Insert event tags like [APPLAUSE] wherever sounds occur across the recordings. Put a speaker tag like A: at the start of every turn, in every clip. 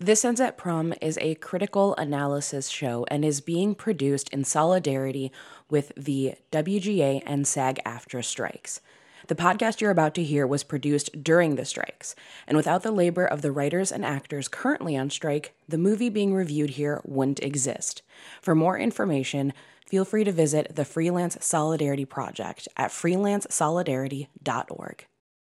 A: This Ends at Prom is a critical analysis show and is being produced in solidarity with the WGA and SAG-AFTRA strikes. The podcast you're about to hear was produced during the strikes, and without the labor of the writers and actors currently on strike, the movie being reviewed here wouldn't exist. For more information, feel free to visit the Freelance Solidarity Project at freelancesolidarity.org.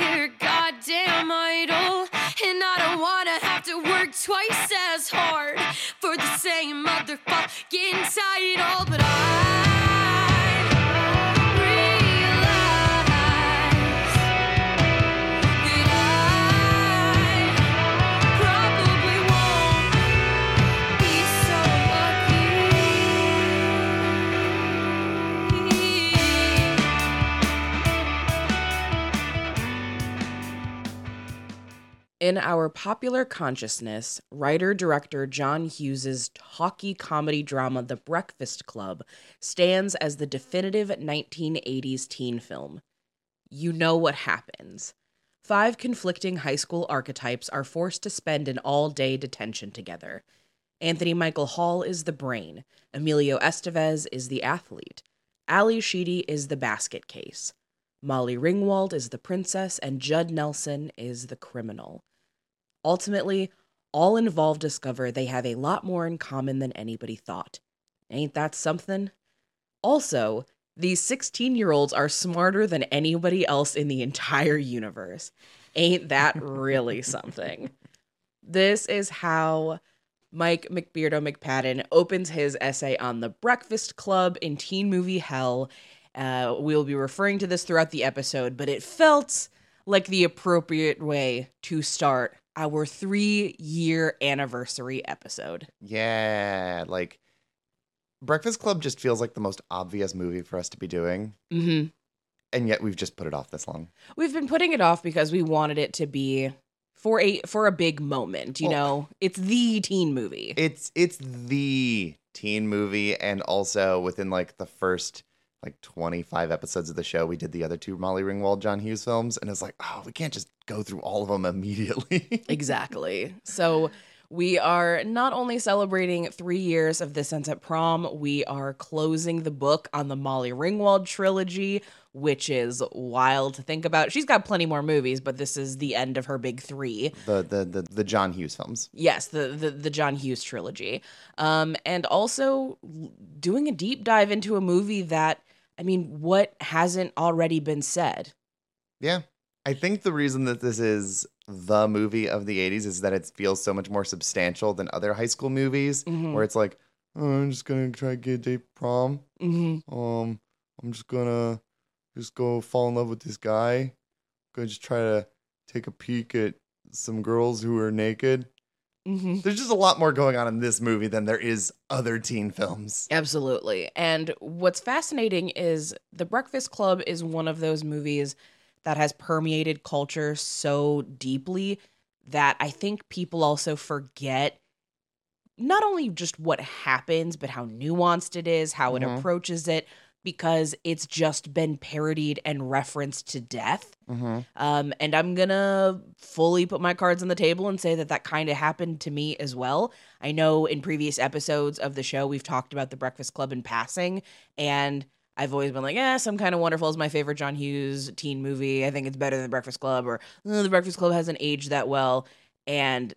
A: your goddamn idol. And I don't wanna have to work twice as hard for the same motherfucking title, but I. In our popular consciousness, writer director John Hughes' talky comedy drama The Breakfast Club stands as the definitive 1980s teen film. You know what happens. Five conflicting high school archetypes are forced to spend an all day detention together. Anthony Michael Hall is the brain, Emilio Estevez is the athlete, Ally Sheedy is the basket case, Molly Ringwald is the princess, and Judd Nelson is the criminal. Ultimately, all involved discover they have a lot more in common than anybody thought. Ain't that something? Also, these 16 year olds are smarter than anybody else in the entire universe. Ain't that really [LAUGHS] something? This is how Mike McBeardo McPadden opens his essay on the Breakfast Club in teen movie hell uh, we'll be referring to this throughout the episode, but it felt like the appropriate way to start our three year anniversary episode.
B: Yeah, like Breakfast Club just feels like the most obvious movie for us to be doing. Mm-hmm. And yet we've just put it off this long.
A: We've been putting it off because we wanted it to be for a for a big moment, you well, know. It's the teen movie.
B: It's it's the teen movie and also within like the first like 25 episodes of the show, we did the other two Molly Ringwald, John Hughes films. And it's like, oh, we can't just go through all of them immediately.
A: [LAUGHS] exactly. So we are not only celebrating three years of This Ends at Prom, we are closing the book on the Molly Ringwald trilogy, which is wild to think about. She's got plenty more movies, but this is the end of her big three.
B: The the the, the John Hughes films.
A: Yes, the, the the John Hughes trilogy. Um, and also doing a deep dive into a movie that I mean, what hasn't already been said?
B: Yeah. I think the reason that this is the movie of the 80s is that it feels so much more substantial than other high school movies mm-hmm. where it's like oh, i'm just gonna try to get a date prom mm-hmm. um i'm just gonna just go fall in love with this guy i'm gonna just try to take a peek at some girls who are naked Mm-hmm. There's just a lot more going on in this movie than there is other teen films.
A: Absolutely. And what's fascinating is The Breakfast Club is one of those movies that has permeated culture so deeply that I think people also forget not only just what happens, but how nuanced it is, how mm-hmm. it approaches it, because it's just been parodied and referenced to death. Mm-hmm. Um, and I'm going to fully put my cards on the table and say that that kind of happened to me as well. I know in previous episodes of the show, we've talked about the Breakfast Club in passing, and I've always been like, yeah, some kind of wonderful is my favorite John Hughes teen movie. I think it's better than The Breakfast Club, or oh, The Breakfast Club hasn't aged that well. And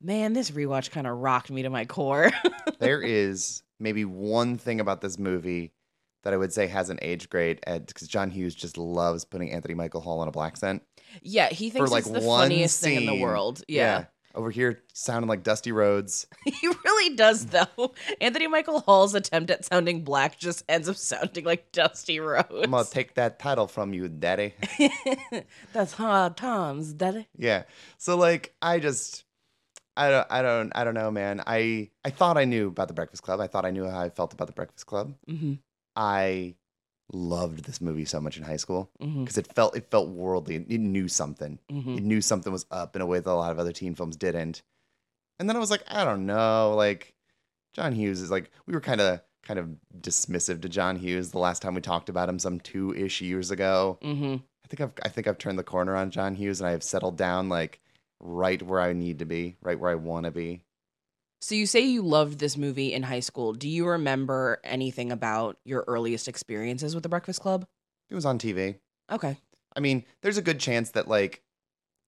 A: man, this rewatch kind of rocked me to my core.
B: [LAUGHS] there is maybe one thing about this movie that I would say hasn't aged great because John Hughes just loves putting Anthony Michael Hall on a black scent.
A: Yeah, he thinks For like it's the funniest scene. thing in the world. yeah. yeah
B: over here sounding like Dusty Rhodes.
A: [LAUGHS] he really does, though. Anthony Michael Hall's attempt at sounding black just ends up sounding like Dusty Rhodes. I'm
B: gonna take that title from you, Daddy.
A: [LAUGHS] That's hard times, Daddy.
B: Yeah. So like, I just, I don't, I don't, I don't know, man. I I thought I knew about the Breakfast Club. I thought I knew how I felt about the Breakfast Club. Mm-hmm. I loved this movie so much in high school because mm-hmm. it felt it felt worldly. It, knew something. Mm-hmm. It knew something was up in a way that a lot of other teen films didn't. And then I was like, I don't know, like John Hughes is like we were kind of kind of dismissive to John Hughes the last time we talked about him some two ish years ago. Mm-hmm. I think I've I think I've turned the corner on John Hughes and I have settled down like right where I need to be, right where I want to be.
A: So you say you loved this movie in high school. Do you remember anything about your earliest experiences with The Breakfast Club?
B: It was on TV.
A: Okay.
B: I mean, there's a good chance that like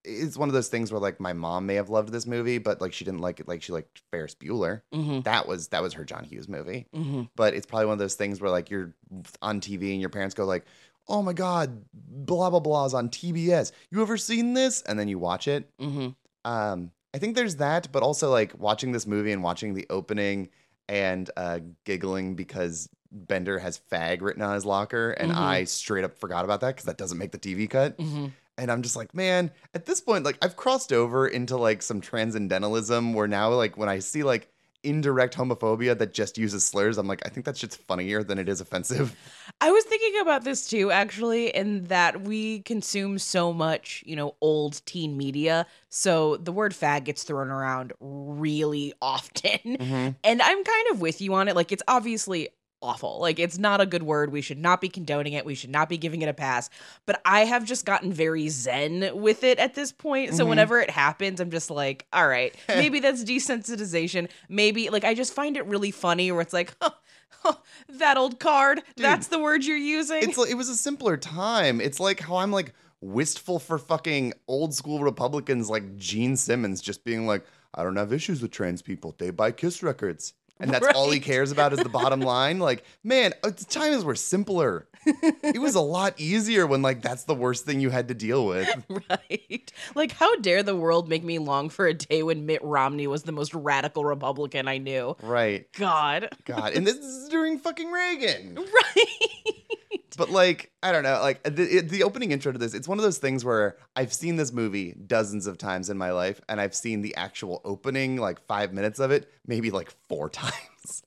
B: it's one of those things where like my mom may have loved this movie, but like she didn't like it. Like she liked Ferris Bueller. Mm-hmm. That was that was her John Hughes movie. Mm-hmm. But it's probably one of those things where like you're on TV and your parents go like, "Oh my god, blah blah blah's on TBS. You ever seen this?" And then you watch it. Mm-hmm. Um, I think there's that, but also like watching this movie and watching the opening and uh, giggling because Bender has fag written on his locker, and mm-hmm. I straight up forgot about that because that doesn't make the TV cut. Mm-hmm. And I'm just like, man, at this point, like I've crossed over into like some transcendentalism where now, like when I see like indirect homophobia that just uses slurs. I'm like, I think that shit's funnier than it is offensive.
A: I was thinking about this too, actually, in that we consume so much, you know, old teen media. So the word fag gets thrown around really often. Mm-hmm. And I'm kind of with you on it. Like, it's obviously awful. Like it's not a good word. We should not be condoning it. We should not be giving it a pass. But I have just gotten very zen with it at this point. Mm-hmm. So whenever it happens, I'm just like, all right, maybe that's [LAUGHS] desensitization. Maybe like I just find it really funny where it's like, [LAUGHS] huh, that old card, Dude, that's the word you're using. It's like,
B: it was a simpler time. It's like how I'm like wistful for fucking old school Republicans like Gene Simmons just being like, I don't have issues with trans people. They buy Kiss records and that's right. all he cares about is the bottom [LAUGHS] line. Like, man, uh, times were simpler. it was a lot easier when like that's the worst thing you had to deal with. [LAUGHS]
A: Right. Like, how dare the world make me long for a day when Mitt Romney was the most radical Republican I knew.
B: Right.
A: God.
B: God. And this is during fucking Reagan. [LAUGHS] Right. But like, I don't know. Like the, the opening intro to this, it's one of those things where I've seen this movie dozens of times in my life, and I've seen the actual opening, like five minutes of it, maybe like four [LAUGHS] times,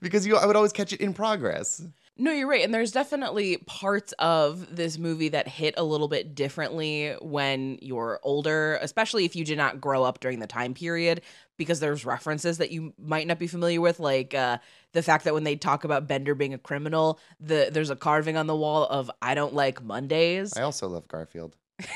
B: because you, I would always catch it in progress.
A: No, you're right. And there's definitely parts of this movie that hit a little bit differently when you're older, especially if you did not grow up during the time period, because there's references that you might not be familiar with, like uh, the fact that when they talk about Bender being a criminal, the there's a carving on the wall of "I don't like Mondays."
B: I also love Garfield. [LAUGHS]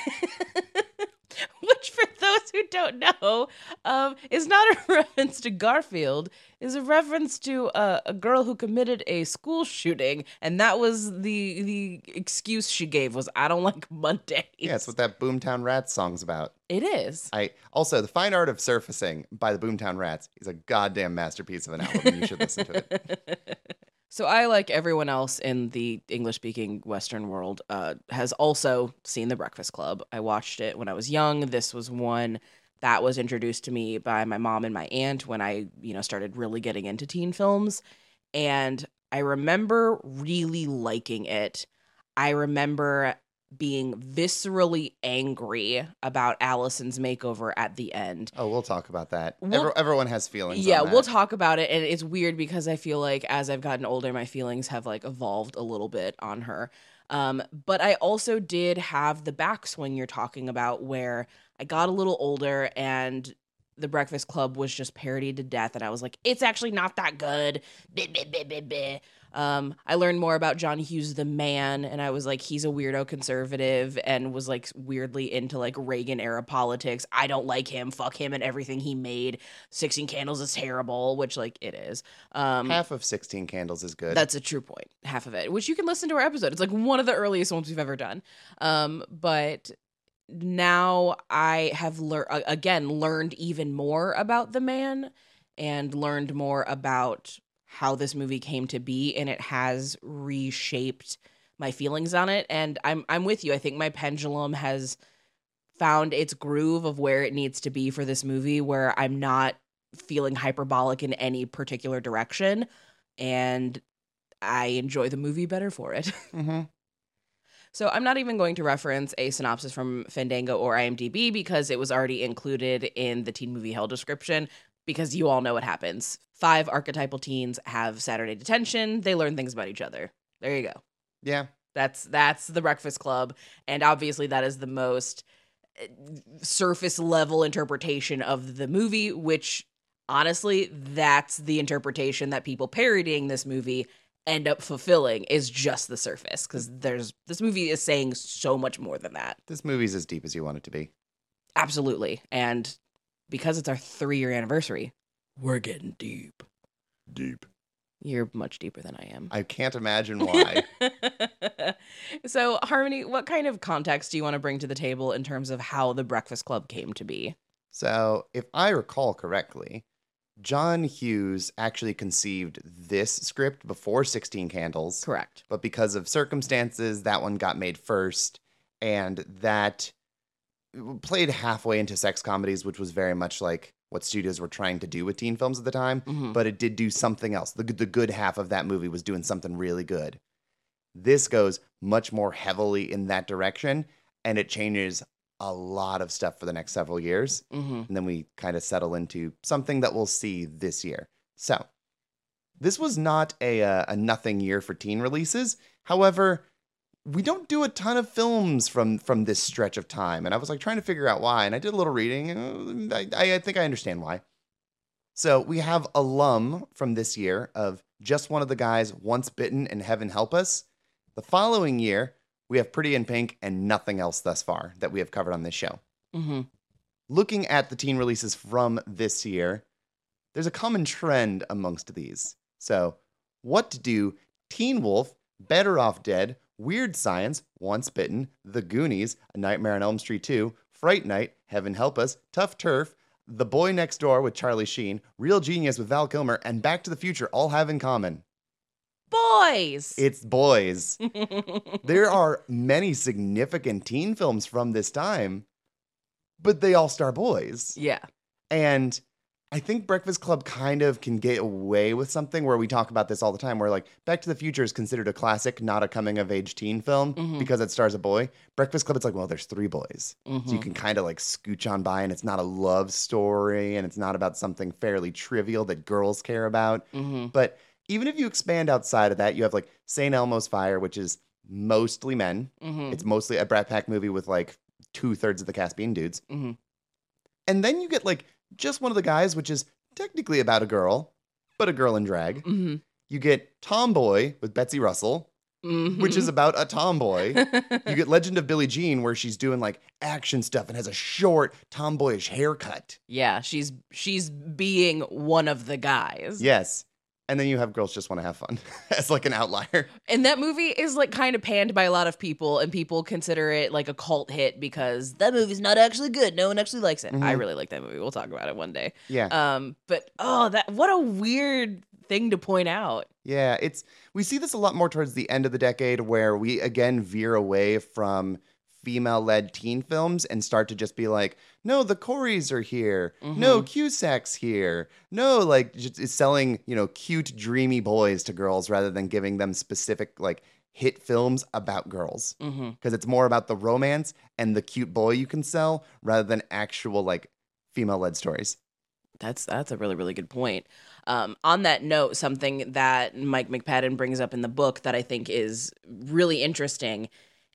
A: those who don't know, um, is not a [LAUGHS] reference to Garfield. Is a reference to a girl who committed a school shooting, and that was the the excuse she gave was I don't like Monday.
B: Yeah, that's what that Boomtown Rats song's about.
A: It is.
B: I also the fine art of surfacing by the Boomtown Rats is a goddamn masterpiece of an album. You should listen to it. [LAUGHS]
A: So I, like everyone else in the English speaking Western world, uh, has also seen The Breakfast Club. I watched it when I was young. This was one that was introduced to me by my mom and my aunt when I, you know, started really getting into teen films. And I remember really liking it. I remember being viscerally angry about Allison's makeover at the end.
B: Oh, we'll talk about that. We'll, Every, everyone has feelings.
A: Yeah, we'll talk about it. And it's weird because I feel like as I've gotten older, my feelings have like evolved a little bit on her. Um, but I also did have the backswing you're talking about where I got a little older and the Breakfast Club was just parodied to death. And I was like, it's actually not that good. Um, I learned more about John Hughes, the man, and I was like, he's a weirdo conservative and was like weirdly into like Reagan era politics. I don't like him. Fuck him and everything he made. 16 Candles is terrible, which like it is.
B: Um, Half of 16 Candles is good.
A: That's a true point. Half of it, which you can listen to our episode. It's like one of the earliest ones we've ever done. Um, but now I have learned again learned even more about the man and learned more about how this movie came to be and it has reshaped my feelings on it and I'm I'm with you. I think my pendulum has found its groove of where it needs to be for this movie where I'm not feeling hyperbolic in any particular direction and I enjoy the movie better for it. [LAUGHS] Mm-hmm. So I'm not even going to reference a synopsis from Fandango or IMDb because it was already included in the teen movie hell description because you all know what happens. Five archetypal teens have Saturday detention. They learn things about each other. There you go.
B: Yeah.
A: That's that's the Breakfast Club, and obviously that is the most eh, surface level interpretation of the movie. Which honestly, that's the interpretation that people parodying this movie end up fulfilling is just the surface because there's this movie is saying so much more than that.
B: This movie's as deep as you want it to be.
A: Absolutely, and because it's our three year anniversary, we're getting deep.
B: Deep.
A: You're much deeper than I am.
B: I can't imagine [LAUGHS] why.
A: so, Harmony, what kind of context do you want to bring to the table in terms of how the Breakfast Club came to be?
B: So, if I recall correctly, John Hughes actually conceived this script before 16 Candles.
A: Correct.
B: But because of circumstances, that one got made first. And that played halfway into sex comedies, which was very much like what studios were trying to do with teen films at the time, mm-hmm. but it did do something else. The, the good half of that movie was doing something really good. This goes much more heavily in that direction, and it changes a lot of stuff for the next several years. Mm-hmm. And then we kind of settle into something that we'll see this year. So, this was not a, a, uh, a nothing year for teen releases. However, we don't do a ton of films from from this stretch of time and i was like trying to figure out why and i did a little reading uh, i, I think i understand why so we have alum from this year of just one of the guys once bitten and heaven help us the following year we have pretty in pink and nothing else thus far that we have covered on this show mm-hmm. looking at the teen releases from this year there's a common trend amongst these so what to do teen wolf better off dead Weird Science, Once Bitten, The Goonies, A Nightmare on Elm Street 2, Fright Night, Heaven Help Us, Tough Turf, The Boy Next Door with Charlie Sheen, Real Genius with Val Kilmer, and Back to the Future all have in common.
A: Boys!
B: It's boys. [LAUGHS] there are many significant teen films from this time, but they all star boys.
A: Yeah.
B: And I think Breakfast Club kind of can get away with something where we talk about this all the time. Where like Back to the Future is considered a classic, not a coming of age teen film mm-hmm. because it stars a boy. Breakfast Club, it's like, well, there's three boys. Mm-hmm. So you mm-hmm. can kind of like scooch on by and it's not a love story and it's not about something fairly trivial that girls care about. Mm-hmm. But even if you expand outside of that, you have like St. Elmo's Fire, which is mostly men. Mm-hmm. It's mostly a Brat Pack movie with like two thirds of the cast being dudes. Mm-hmm. And then you get like just one of the guys, which is technically about a girl, but a girl in drag. Mm-hmm. You get Tomboy with Betsy Russell, mm-hmm. which is mm-hmm. about a tomboy. you get [LAUGHS] Legend of Billie Jean, where she's doing like action stuff and has a short tomboyish haircut.
A: Yeah, she's she's being one of the guys.
B: Yes and then you have girls just want to have fun [LAUGHS] as like an outlier.
A: And that movie is like kind of panned by a lot of people, and people consider it like a cult hit because that movie's not actually good. No one actually likes it. Mm-hmm. I really like that movie. We'll talk about it one day.
B: Yeah. Um.
A: But oh, that what a weird thing to point out.
B: Yeah, it's we see this a lot more towards the end of the decade where we again veer away from female led teen films and start to just be like, no, the Coreys are here. Mm-hmm. No, Cusack's here. No, like just selling, you know, cute, dreamy boys to girls rather than giving them specific, like, hit films about girls. Because mm-hmm. it's more about the romance and the cute boy you can sell rather than actual, like, female led stories.
A: That's that's a really really good point. Um, on that note, something that Mike McPadden brings up in the book that I think is really interesting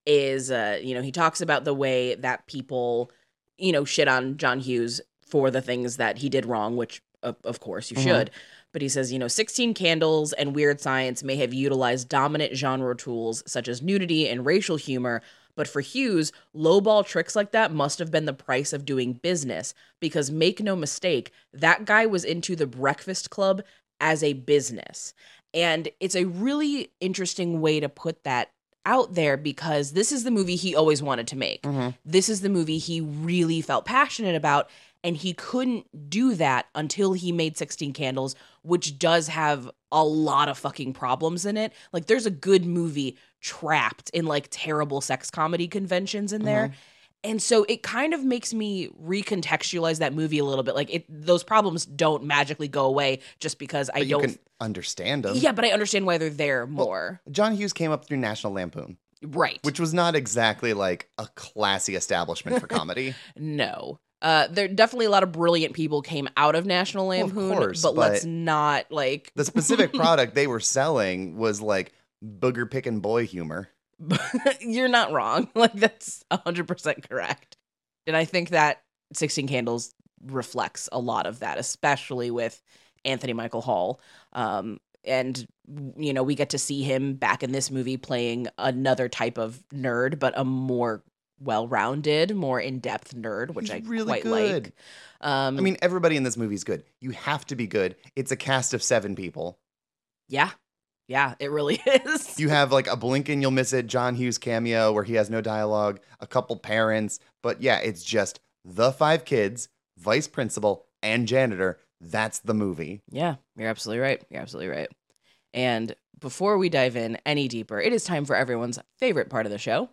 A: is uh, you know he talks about the way that people you know shit on John Hughes for the things that he did wrong, which of course you mm-hmm. should. But he says, you know, 16 Candles and Weird Science may have utilized dominant genre tools such as nudity and racial humor, but for Hughes, lowball tricks like that must have been the price of doing business. Because make no mistake, that guy was into the Breakfast Club as a business. And it's a really interesting way to put that out there because this is the movie he always wanted to make. Mm-hmm. This is the movie he really felt passionate about. And he couldn't do that until he made 16 Candles, which does have a lot of fucking problems in it. Like, there's a good movie trapped in like terrible sex comedy conventions in there. Mm-hmm and so it kind of makes me recontextualize that movie a little bit like it those problems don't magically go away just because i don't
B: understand them
A: yeah but i understand why they're there more well,
B: john hughes came up through national lampoon
A: right
B: which was not exactly like a classy establishment for comedy
A: [LAUGHS] no uh, there definitely a lot of brilliant people came out of National Lampoon, well, of course, but, but let's not like
B: the specific [LAUGHS] product they were selling was like booger picking boy humor.
A: [LAUGHS] you're not wrong. [LAUGHS] Like that's 100% correct. And I think that 16 Candles reflects a lot of that, especially with Anthony Michael Hall. Um, and you know, we get to see him back in this movie playing another type of nerd, but a more well-rounded, more in-depth nerd, which He's I really quite good. like.
B: Um, I mean, everybody in this movie is good. You have to be good. It's a cast of seven people.
A: Yeah, yeah, it really [LAUGHS] is.
B: You have like a blink and you'll miss it John Hughes cameo where he has no dialogue, a couple parents, but yeah, it's just the five kids, vice principal, and janitor. That's the movie.
A: Yeah, you're absolutely right. You're absolutely right. And before we dive in any deeper, it is time for everyone's favorite part of the show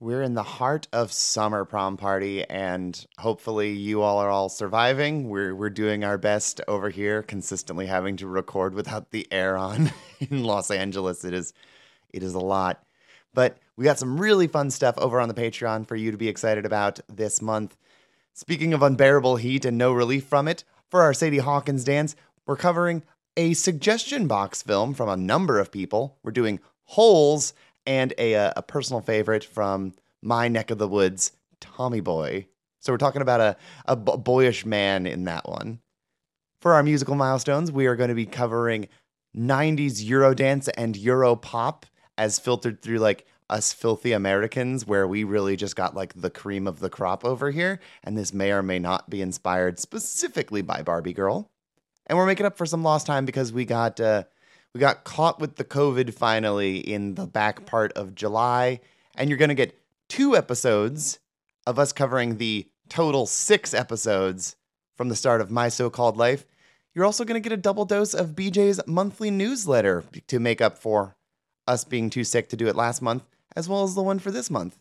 B: We're in the heart of summer prom party, and hopefully, you all are all surviving. We're, we're doing our best over here, consistently having to record without the air on [LAUGHS] in Los Angeles. It is, it is a lot. But we got some really fun stuff over on the Patreon for you to be excited about this month. Speaking of unbearable heat and no relief from it, for our Sadie Hawkins dance, we're covering a suggestion box film from a number of people. We're doing Holes and a, uh, a personal favorite from my neck of the woods, Tommy Boy. So we're talking about a, a boyish man in that one. For our musical milestones, we are going to be covering 90s Eurodance and Europop as filtered through like us filthy Americans, where we really just got like the cream of the crop over here. And this may or may not be inspired specifically by Barbie Girl. And we're making up for some lost time because we got uh, we got caught with the COVID finally in the back part of July, and you're going to get two episodes of us covering the total six episodes from the start of my so called life. You're also going to get a double dose of BJ's monthly newsletter to make up for us being too sick to do it last month, as well as the one for this month.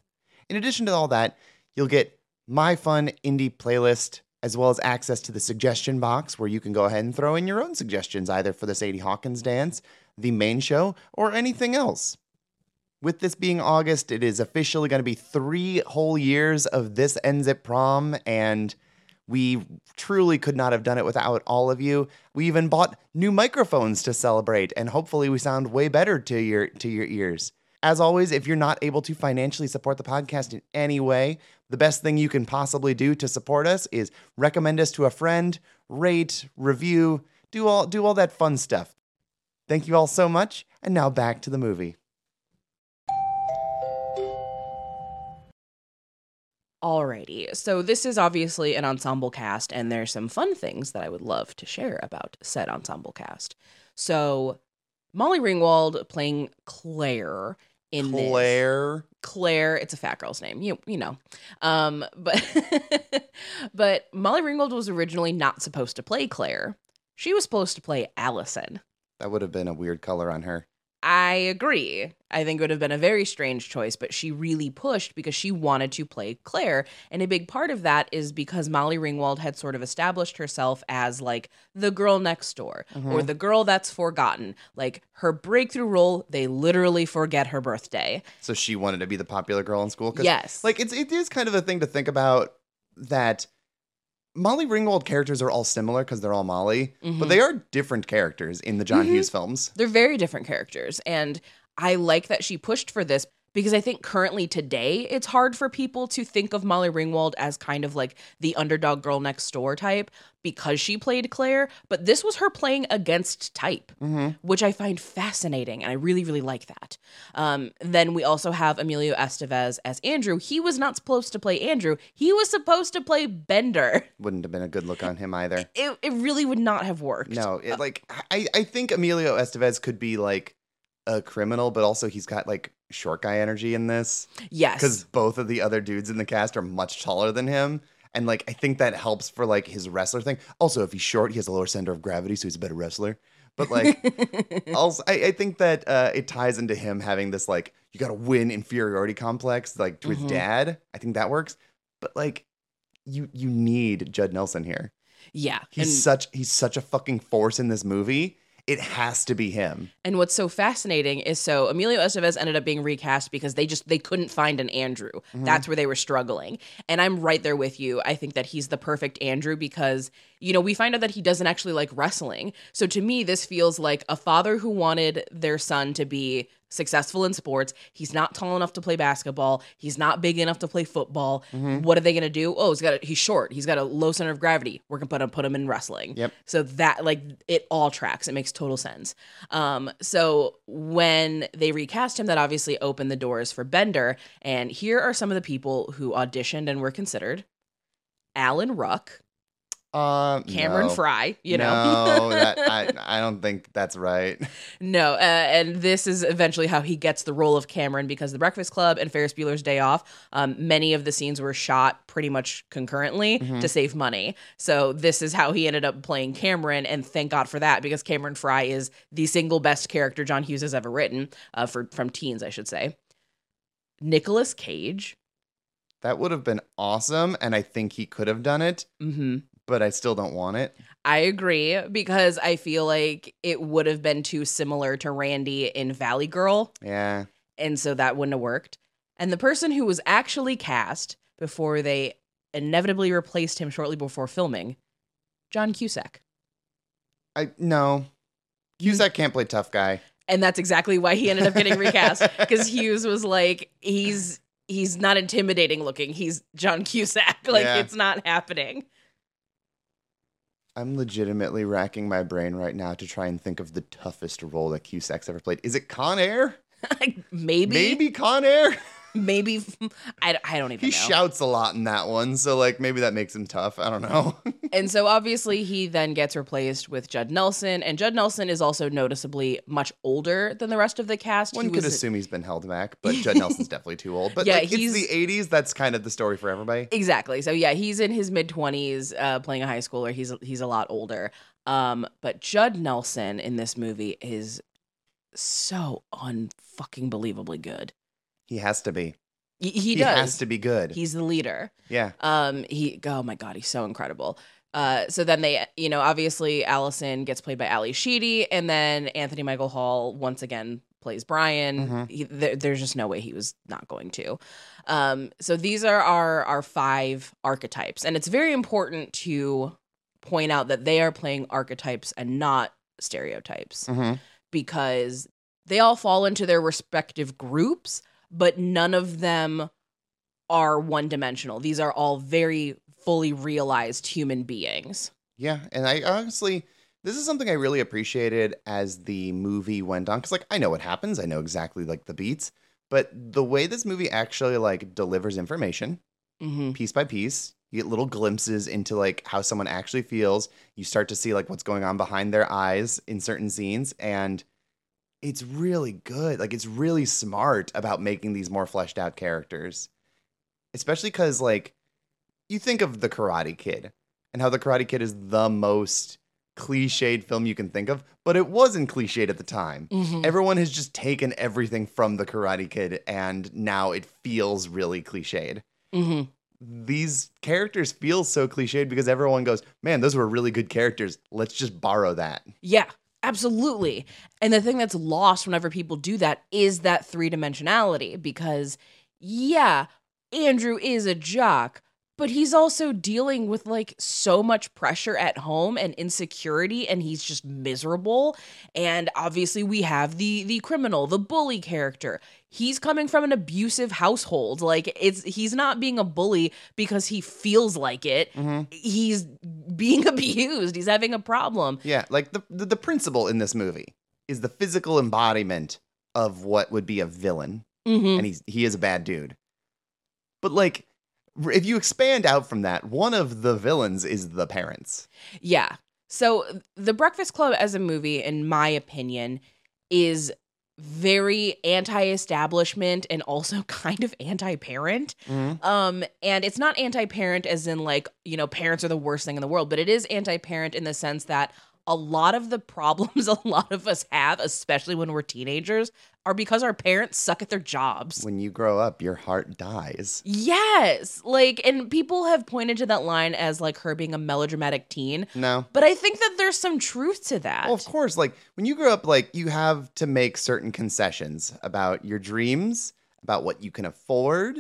B: In addition to all that, you'll get my fun indie playlist as well as access to the suggestion box where you can go ahead and throw in your own suggestions either for the Sadie Hawkins dance, the main show, or anything else. With this being August, it is officially going to be three whole years of this ends at prom, and we truly could not have done it without all of you. We even bought new microphones to celebrate, and hopefully, we sound way better to your to your ears. As always, if you're not able to financially support the podcast in any way, the best thing you can possibly do to support us is recommend us to a friend, rate, review, do all do all that fun stuff. Thank you all so much, and now back to the movie.
A: Alrighty, so this is obviously an ensemble cast, and there's some fun things that I would love to share about said ensemble cast. So, Molly Ringwald playing Claire in
B: Claire.
A: This. Claire, it's a fat girl's name. You you know. Um, but [LAUGHS] but Molly Ringwald was originally not supposed to play Claire. She was supposed to play Allison.
B: That would have been a weird color on her.
A: I agree. I think it would have been a very strange choice, but she really pushed because she wanted to play Claire. And a big part of that is because Molly Ringwald had sort of established herself as like the girl next door mm-hmm. or the girl that's forgotten. Like her breakthrough role, they literally forget her birthday.
B: So she wanted to be the popular girl in school?
A: Yes.
B: Like it's it is kind of a thing to think about that – Molly Ringwald characters are all similar because they're all Molly, mm-hmm. but they mm-hmm. are different characters in the John mm-hmm. Hughes films.
A: They're very different characters. And I like that she pushed for this because I think currently today it's hard for people to think of Molly Ringwald as kind of like the underdog girl next door type because she played Claire, but this was her playing against type, mm-hmm. which I find fascinating and I really really like that. Um, then we also have Emilio Estevez as Andrew. He was not supposed to play Andrew. He was supposed to play Bender.
B: Wouldn't have been a good look on him either.
A: It it really would not have worked.
B: No, it, uh, like I I think Emilio Estevez could be like a criminal, but also he's got like short guy energy in this.
A: Yes.
B: Because both of the other dudes in the cast are much taller than him. And like I think that helps for like his wrestler thing. Also, if he's short, he has a lower center of gravity, so he's a better wrestler. But like [LAUGHS] also I, I, think that uh, it ties into him having this like you gotta win inferiority complex, like to mm-hmm. his dad. I think that works. But like you you need Judd Nelson here.
A: Yeah.
B: He's and- such he's such a fucking force in this movie it has to be him.
A: And what's so fascinating is so Emilio Estevez ended up being recast because they just they couldn't find an Andrew. Mm-hmm. That's where they were struggling. And I'm right there with you. I think that he's the perfect Andrew because you know, we find out that he doesn't actually like wrestling. So to me, this feels like a father who wanted their son to be successful in sports. He's not tall enough to play basketball. He's not big enough to play football. Mm-hmm. What are they going to do? Oh, he's got a, he's short. He's got a low center of gravity. We're going to put him put him in wrestling.
B: Yep.
A: So that like it all tracks. It makes total sense. Um so when they recast him that obviously opened the doors for Bender and here are some of the people who auditioned and were considered. Alan Ruck, uh, Cameron no. Fry, you know. No,
B: that, [LAUGHS] I, I don't think that's right.
A: No, uh, and this is eventually how he gets the role of Cameron because The Breakfast Club and Ferris Bueller's Day Off, um, many of the scenes were shot pretty much concurrently mm-hmm. to save money. So this is how he ended up playing Cameron, and thank God for that because Cameron Fry is the single best character John Hughes has ever written uh, for from teens, I should say. Nicolas Cage.
B: That would have been awesome, and I think he could have done it. Mm-hmm but I still don't want it.
A: I agree because I feel like it would have been too similar to Randy in Valley Girl.
B: Yeah.
A: And so that wouldn't have worked. And the person who was actually cast before they inevitably replaced him shortly before filming, John Cusack.
B: I no. Cusack can't play tough guy.
A: And that's exactly why he ended up getting recast because [LAUGHS] Hughes was like he's he's not intimidating looking. He's John Cusack. [LAUGHS] Like yeah. it's not happening.
B: I'm legitimately racking my brain right now to try and think of the toughest role that Cusack's ever played. Is it Con Air? [LAUGHS]
A: Maybe.
B: Maybe Con Air. [LAUGHS]
A: maybe I, I don't even he
B: know. shouts a lot in that one so like maybe that makes him tough i don't know
A: [LAUGHS] and so obviously he then gets replaced with judd nelson and judd nelson is also noticeably much older than the rest of the cast
B: one he could assume he's been held back but [LAUGHS] judd nelson's definitely too old but yeah like, he's the 80s that's kind of the story for everybody
A: exactly so yeah he's in his mid-20s uh, playing a high schooler he's he's a lot older um but judd nelson in this movie is so unfucking believably good
B: he has to be.
A: He, he, he
B: has to be good.
A: He's the leader.
B: Yeah. Um.
A: He. Oh my God. He's so incredible. Uh, so then they, you know, obviously Allison gets played by Ally Sheedy, and then Anthony Michael Hall once again plays Brian. Mm-hmm. He, th- there's just no way he was not going to. Um, so these are our our five archetypes, and it's very important to point out that they are playing archetypes and not stereotypes mm-hmm. because they all fall into their respective groups, but none of them are one dimensional. These are all very fully realized human beings.
B: Yeah. And I honestly, this is something I really appreciated as the movie went on. Cause like I know what happens, I know exactly like the beats, but the way this movie actually like delivers information mm-hmm. piece by piece, you get little glimpses into like how someone actually feels. You start to see like what's going on behind their eyes in certain scenes. And it's really good. Like it's really smart about making these more fleshed out characters. Especially cuz like you think of the Karate Kid and how the Karate Kid is the most cliched film you can think of, but it wasn't cliched at the time. Mm-hmm. Everyone has just taken everything from the Karate Kid and now it feels really cliched. hmm These characters feel so cliched because everyone goes, man, those were really good characters. Let's just borrow that.
A: Yeah. Absolutely. And the thing that's lost whenever people do that is that three dimensionality because, yeah, Andrew is a jock, but he's also dealing with like so much pressure at home and insecurity and he's just miserable and obviously we have the the criminal the bully character he's coming from an abusive household like it's he's not being a bully because he feels like it mm-hmm. he's being [LAUGHS] abused he's having a problem
B: yeah like the, the the principle in this movie is the physical embodiment of what would be a villain mm-hmm. and he's he is a bad dude but like if you expand out from that one of the villains is the parents
A: yeah so the breakfast club as a movie in my opinion is very anti-establishment and also [LAUGHS] kind of anti-parent. Mm-hmm. Um and it's not anti-parent as in like, you know, parents are the worst thing in the world, but it is anti-parent in the sense that a lot of the problems [LAUGHS] a lot of us have, especially when we're teenagers, are because our parents suck at their jobs.
B: When you grow up, your heart dies.
A: Yes. Like, and people have pointed to that line as like her being a melodramatic teen.
B: No.
A: But I think that there's some truth to that. Well,
B: of course. Like, when you grow up, like, you have to make certain concessions about your dreams, about what you can afford,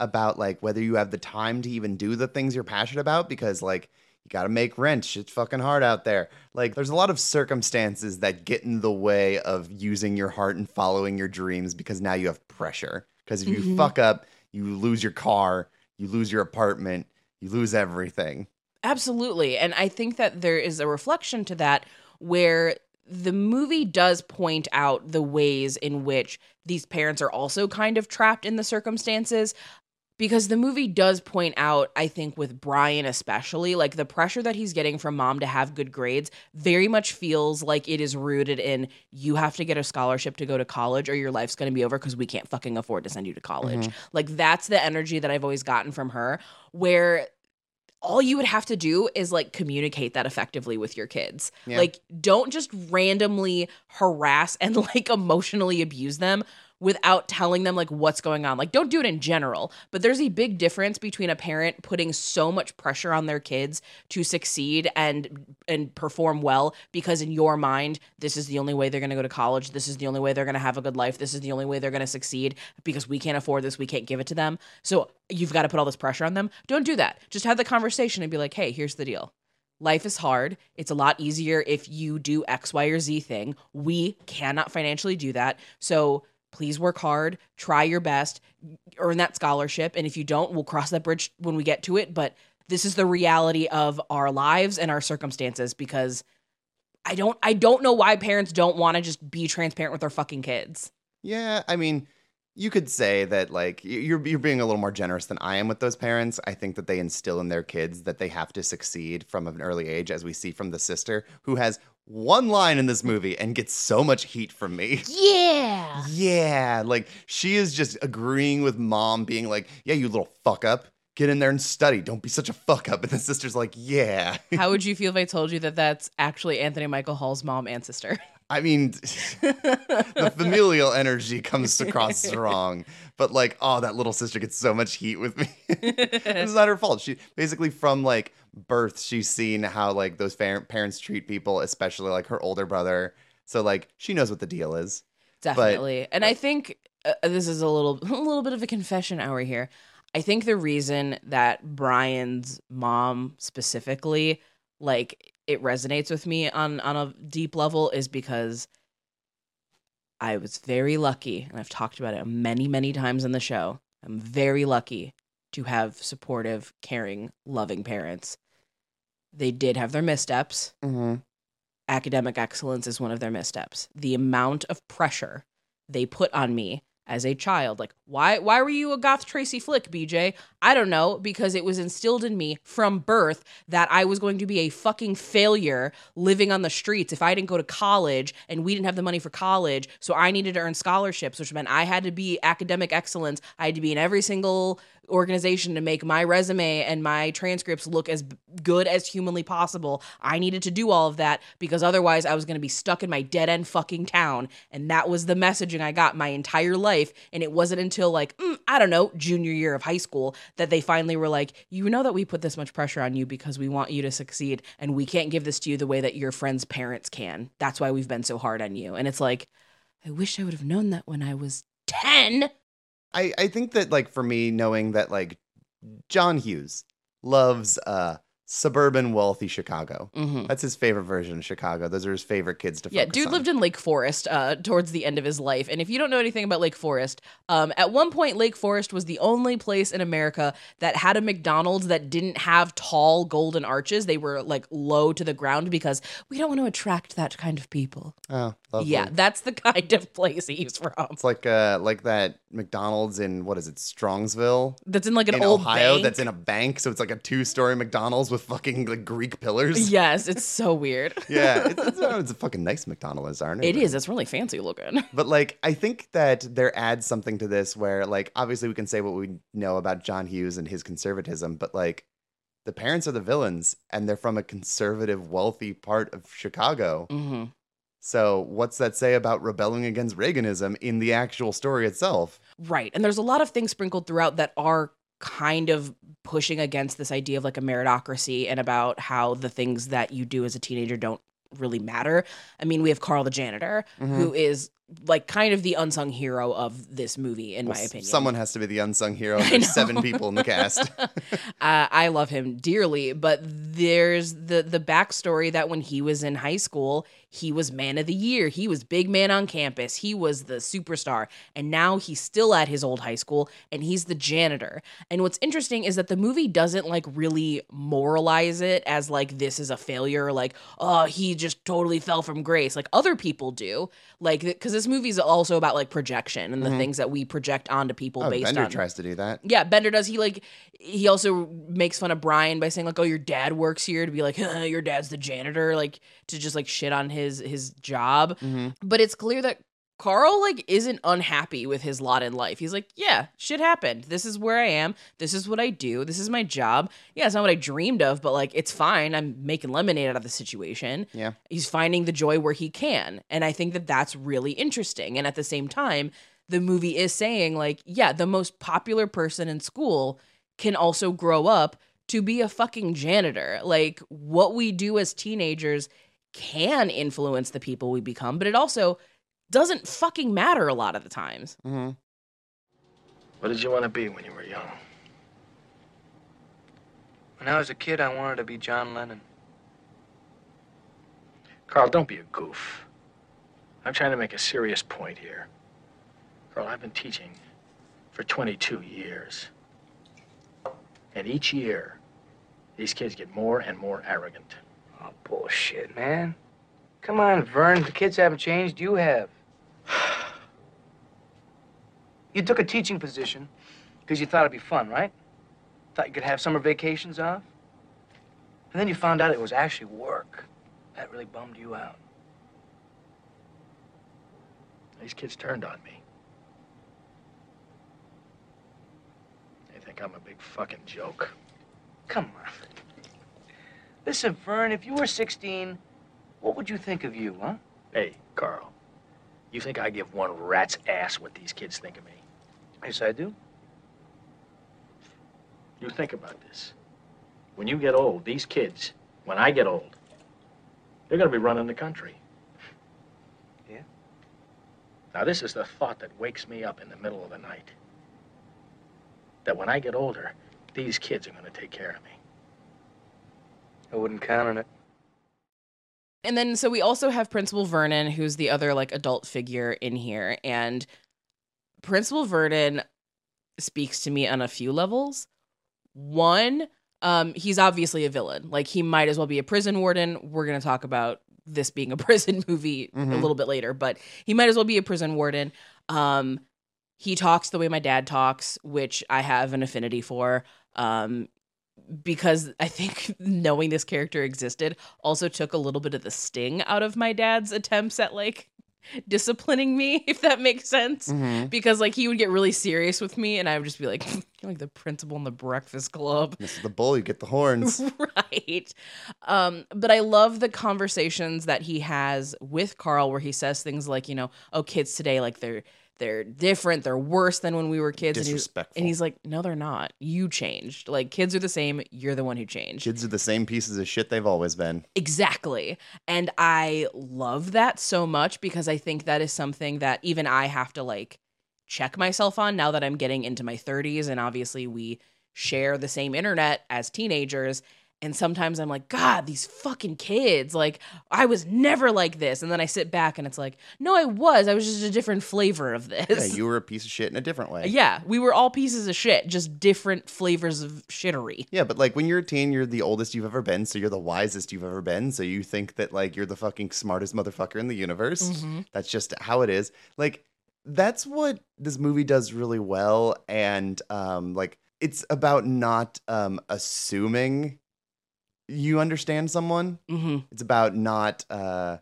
B: about like whether you have the time to even do the things you're passionate about, because like, you got to make rent. It's fucking hard out there. Like, there's a lot of circumstances that get in the way of using your heart and following your dreams because now you have pressure. Because if mm-hmm. you fuck up, you lose your car, you lose your apartment, you lose everything.
A: Absolutely. And I think that there is a reflection to that where the movie does point out the ways in which these parents are also kind of trapped in the circumstances because the movie does point out, I think, with Brian especially, like the pressure that he's getting from mom to have good grades very much feels like it is rooted in you have to get a scholarship to go to college or your life's going to be over because we can't fucking afford to send you to college. Mm-hmm. Like that's the energy that I've always gotten from her, where all you would have to do is like communicate that effectively with your kids. Yeah. Like, don't just randomly harass and [LAUGHS] like emotionally abuse them without telling them like what's going on. Like don't do it in general, but there's a big difference between a parent putting so much pressure on their kids to succeed and and perform well because in your mind this is the only way they're going to go to college, this is the only way they're going to have a good life, this is the only way they're going to succeed because we can't afford this, we can't give it to them. So you've got to put all this pressure on them. Don't do that. Just have the conversation and be like, "Hey, here's the deal life is hard. It's a lot easier if you do X, Y, or Z thing. We cannot financially do that. So please work hard, try your best, earn that scholarship. And if you don't, we'll cross that bridge when we get to it. But this is the reality of our lives and our circumstances because I don't I don't know why parents don't want to just be transparent with their fucking kids.
B: Yeah, I mean, you could say that like you're you're being a little more generous than I am with those parents. I think that they instill in their kids that they have to succeed from an early age as we see from the sister who has one line in this movie and gets so much heat from me.
A: [LAUGHS] Yeah.
B: Yeah. Like she is just agreeing with mom being like, yeah, you little fuck up. Get in there and study. Don't be such a fuck up. And the sister's like, yeah.
A: [LAUGHS] How would you feel if I told you that that's actually Anthony Michael Hall's mom and
B: sister? [LAUGHS] I mean, the familial energy comes across strong, [LAUGHS] but like, oh, that little sister gets so much heat with me. [LAUGHS] it's not her fault. She basically from like birth, she's seen how like those fa- parents treat people, especially like her older brother. So like, she knows what the deal is.
A: Definitely, but, and but- I uh, think uh, uh, this is a little [LAUGHS] a little bit of a confession hour here. I think the reason that Brian's mom specifically like it resonates with me on on a deep level is because I was very lucky, and I've talked about it many, many times on the show. I'm very lucky to have supportive, caring, loving parents. They did have their missteps. Mm-hmm. Academic excellence is one of their missteps. The amount of pressure they put on me as a child. Like, why why were you a goth Tracy Flick, BJ? I don't know, because it was instilled in me from birth that I was going to be a fucking failure living on the streets if I didn't go to college and we didn't have the money for college, so I needed to earn scholarships, which meant I had to be academic excellence. I had to be in every single organization to make my resume and my transcripts look as good as humanly possible. I needed to do all of that because otherwise I was going to be stuck in my dead end fucking town. And that was the messaging I got my entire life. And it wasn't until like, mm, I don't know, junior year of high school that they finally were like, you know that we put this much pressure on you because we want you to succeed and we can't give this to you the way that your friend's parents can. That's why we've been so hard on you. And it's like, I wish I would have known that when I was 10.
B: I, I think that like for me, knowing that like John Hughes loves uh suburban wealthy Chicago. Mm-hmm. That's his favorite version of Chicago. Those are his favorite kids to yeah.
A: Dude on. lived in Lake Forest uh, towards the end of his life, and if you don't know anything about Lake Forest, um, at one point Lake Forest was the only place in America that had a McDonald's that didn't have tall golden arches. They were like low to the ground because we don't want to attract that kind of people.
B: Oh, Lovely.
A: Yeah, that's the [LAUGHS] kind of place he's from.
B: It's like uh like that McDonald's in what is it, Strongsville?
A: That's in like an in old Ohio
B: bank. that's in a bank, so it's like a two-story McDonald's with fucking like Greek pillars.
A: [LAUGHS] Yes, it's so weird.
B: [LAUGHS] yeah, it's, it's, uh, it's, a fucking nice McDonald's, aren't
A: it? It is. It's really fancy looking.
B: But like I think that there adds something to this where like obviously we can say what we know about John Hughes and his conservatism, but like the parents are the villains and they're from a conservative wealthy part of Chicago. Mm-hmm so, what's that say about rebelling against Reaganism in the actual story itself?
A: Right. And there's a lot of things sprinkled throughout that are kind of pushing against this idea of like a meritocracy and about how the things that you do as a teenager don't really matter. I mean, we have Carl the janitor, mm-hmm. who is like kind of the unsung hero of this movie, in well, my opinion.
B: Someone has to be the unsung hero. [LAUGHS] There's seven people in the cast. [LAUGHS] uh,
A: I love him dearly, but there's the the backstory that when he was in high school, he was man of the year. He was big man on campus. He was the superstar, and now he's still at his old high school, and he's the janitor. And what's interesting is that the movie doesn't like really moralize it as like this is a failure, like oh he just totally fell from grace, like other people do like because this movie's also about like projection and the mm-hmm. things that we project onto people oh, based Bender on.
B: Bender tries to do that.
A: Yeah, Bender does. He like he also makes fun of Brian by saying like, "Oh, your dad works here," to be like, [LAUGHS] "Your dad's the janitor," like to just like shit on his his job. Mm-hmm. But it's clear that Carl like isn't unhappy with his lot in life. He's like, yeah, shit happened. This is where I am. This is what I do. This is my job. Yeah, it's not what I dreamed of, but like it's fine. I'm making lemonade out of the situation. Yeah. He's finding the joy where he can. And I think that that's really interesting. And at the same time, the movie is saying like, yeah, the most popular person in school can also grow up to be a fucking janitor. Like what we do as teenagers can influence the people we become, but it also doesn't fucking matter a lot of the times. Mm-hmm.
C: What did you want to be when you were young?
D: When I was a kid, I wanted to be John Lennon.
C: Carl, don't be a goof. I'm trying to make a serious point here. Carl, I've been teaching for 22 years. And each year, these kids get more and more arrogant.
D: Oh, bullshit, man. Come on, Vern. The kids haven't changed. You have. You took a teaching position because you thought it'd be fun, right? Thought you could have summer vacations off. And then you found out it was actually work. That really bummed you out.
C: These kids turned on me. They think I'm a big fucking joke.
D: Come on. Listen, Vern, if you were 16, what would you think of you, huh?
C: Hey, Carl, you think I give one rat's ass what these kids think of me?
D: Yes, I do.
C: You think about this. When you get old, these kids, when I get old, they're going to be running the country. Yeah? Now, this is the thought that wakes me up in the middle of the night. That when I get older, these kids are going to take care of me.
D: I wouldn't count on it.
A: And then, so we also have Principal Vernon, who's the other like adult figure in here. And Principal Vernon speaks to me on a few levels. One, um, he's obviously a villain. Like he might as well be a prison warden. We're gonna talk about this being a [LAUGHS] prison movie mm-hmm. a little bit later, but he might as well be a prison warden. Um, he talks the way my dad talks, which I have an affinity for. Um, because I think [LAUGHS] knowing this character existed also took a little bit of the sting out of my dad's attempts at like disciplining me, [LAUGHS] if that makes sense. Mm-hmm. Because like he would get really serious with me, and I would just be like, [LAUGHS] like the principal in the Breakfast Club.
B: This is the bull. You get the horns, [LAUGHS] right?
A: Um, but I love the conversations that he has with Carl, where he says things like, you know, oh, kids today, like they're they're different, they're worse than when we were kids.
B: And he's, and
A: he's like, no, they're not. You changed. Like kids are the same. You're the one who changed.
B: Kids are the same pieces of shit they've always been.
A: Exactly. And I love that so much because I think that is something that even I have to like check myself on now that I'm getting into my 30s. And obviously, we share the same internet as teenagers. And sometimes I'm like, God, these fucking kids. Like, I was never like this. And then I sit back and it's like, no, I was. I was just a different flavor of this.
B: Yeah, [LAUGHS] you were a piece of shit in a different way.
A: Yeah, we were all pieces of shit, just different flavors of shittery.
B: Yeah, but like when you're a teen, you're the oldest you've ever been. So you're the wisest you've ever been. So you think that like you're the fucking smartest motherfucker in the universe. Mm-hmm. That's just how it is. Like, that's what this movie does really well. And um, like, it's about not um, assuming you understand someone. Mm-hmm. It's about not uh,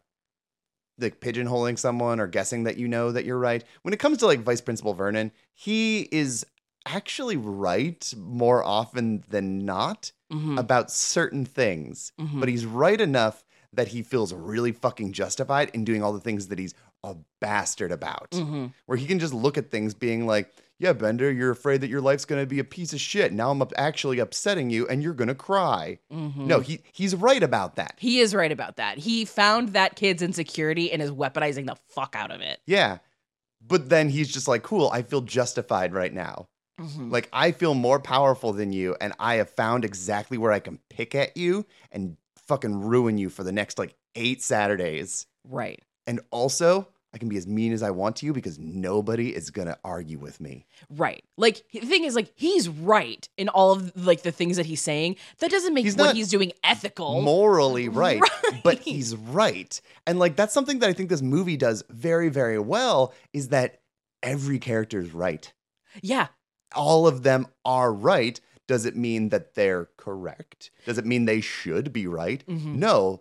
B: like pigeonholing someone or guessing that you know that you're right. When it comes to like Vice Principal Vernon, he is actually right more often than not mm-hmm. about certain things, mm-hmm. but he's right enough that he feels really fucking justified in doing all the things that he's a bastard about, mm-hmm. where he can just look at things being like, yeah, Bender, you're afraid that your life's going to be a piece of shit. Now I'm actually upsetting you and you're going to cry. Mm-hmm. No, he he's right about that.
A: He is right about that. He found that kid's insecurity and is weaponizing the fuck out of it.
B: Yeah. But then he's just like, cool, I feel justified right now. Mm-hmm. Like, I feel more powerful than you, and I have found exactly where I can pick at you and fucking ruin you for the next like eight Saturdays. Right. And also, I can be as mean as I want to you because nobody is going to argue with me.
A: Right. Like the thing is like he's right in all of like the things that he's saying. That doesn't make he's what he's doing ethical.
B: Morally right, [LAUGHS] right, but he's right. And like that's something that I think this movie does very very well is that every character is right.
A: Yeah.
B: All of them are right. Does it mean that they're correct? Does it mean they should be right? Mm-hmm. No,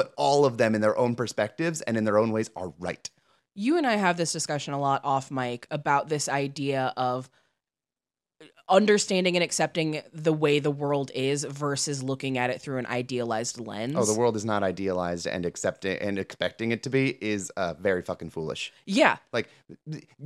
B: but all of them in their own perspectives and in their own ways are right.
A: You and I have this discussion a lot off mic about this idea of understanding and accepting the way the world is versus looking at it through an idealized lens.
B: Oh, the world is not idealized and accepting and expecting it to be is uh, very fucking foolish.
A: Yeah.
B: Like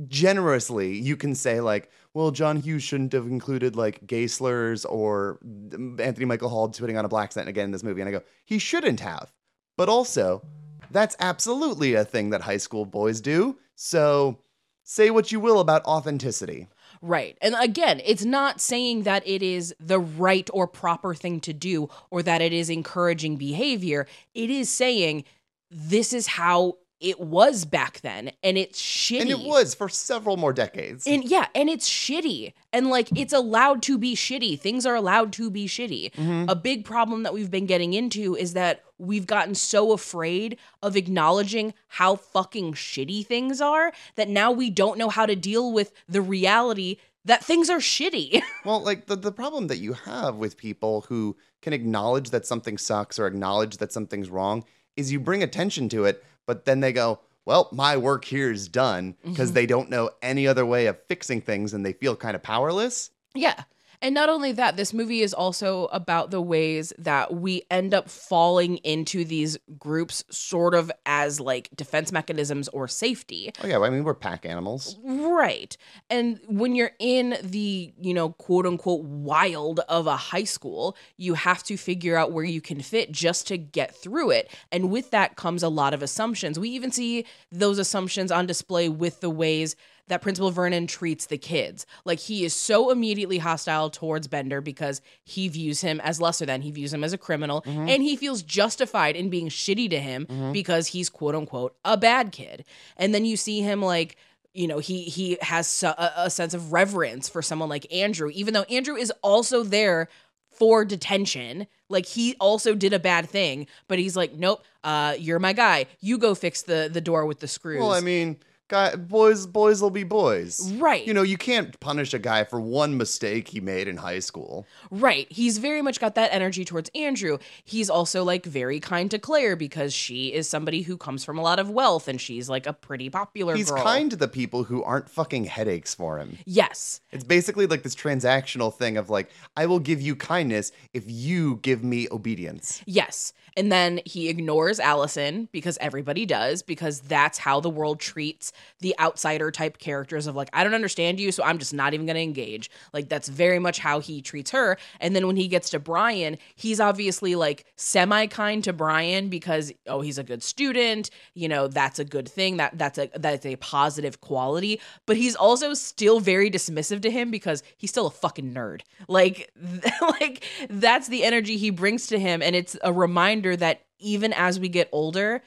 B: generously, you can say like, well, John Hughes shouldn't have included like gay slurs or Anthony Michael Hall putting on a black scent again in this movie. And I go, he shouldn't have. But also, that's absolutely a thing that high school boys do. So say what you will about authenticity.
A: Right. And again, it's not saying that it is the right or proper thing to do or that it is encouraging behavior. It is saying this is how it was back then and it's shitty.
B: And it was for several more decades.
A: And yeah, and it's shitty. And like it's allowed to be shitty. Things are allowed to be shitty. Mm-hmm. A big problem that we've been getting into is that we've gotten so afraid of acknowledging how fucking shitty things are that now we don't know how to deal with the reality that things are shitty.
B: [LAUGHS] well, like the, the problem that you have with people who can acknowledge that something sucks or acknowledge that something's wrong is you bring attention to it but then they go, well, my work here is done because mm-hmm. they don't know any other way of fixing things and they feel kind of powerless.
A: Yeah. And not only that, this movie is also about the ways that we end up falling into these groups sort of as like defense mechanisms or safety.
B: Oh yeah, I mean we're pack animals.
A: Right. And when you're in the, you know, quote unquote wild of a high school, you have to figure out where you can fit just to get through it. And with that comes a lot of assumptions. We even see those assumptions on display with the ways that Principal Vernon treats the kids. Like he is so immediately hostile towards Bender because he views him as lesser than, he views him as a criminal, mm-hmm. and he feels justified in being shitty to him mm-hmm. because he's quote unquote a bad kid. And then you see him like you know he he has a, a sense of reverence for someone like Andrew even though Andrew is also there for detention. Like he also did a bad thing, but he's like, nope, uh, you're my guy. You go fix the the door with the screws.
B: Well, I mean, guy boys boys will be boys right you know you can't punish a guy for one mistake he made in high school
A: right he's very much got that energy towards andrew he's also like very kind to claire because she is somebody who comes from a lot of wealth and she's like a pretty popular he's
B: girl. kind to the people who aren't fucking headaches for him
A: yes
B: it's basically like this transactional thing of like i will give you kindness if you give me obedience
A: yes and then he ignores Allison because everybody does, because that's how the world treats the outsider type characters of like, I don't understand you, so I'm just not even going to engage. Like, that's very much how he treats her. And then when he gets to Brian, he's obviously like semi kind to Brian because, oh, he's a good student. You know, that's a good thing. That that's a that's a positive quality. But he's also still very dismissive to him because he's still a fucking nerd. Like, [LAUGHS] like that's the energy he brings to him. And it's a reminder reminder that even as we get older,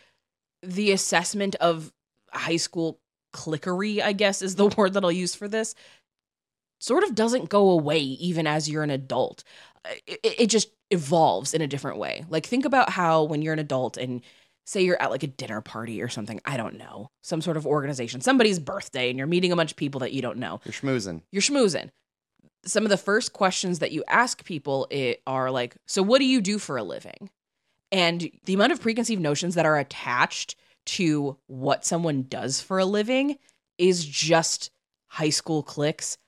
A: the assessment of high school cliquery, I guess is the [LAUGHS] word that I'll use for this, sort of doesn't go away even as you're an adult. It, it, just evolves in a different way. Like, think about how when you're an adult and say you're at like a dinner party or something, I don't know, some sort of organization, somebody's birthday, and you're meeting a bunch of people that you don't know.
B: You're schmoozing.
A: You're schmoozing. Some of the first questions that you ask people are like, So, what do you do for a living? And the amount of preconceived notions that are attached to what someone does for a living is just high school cliques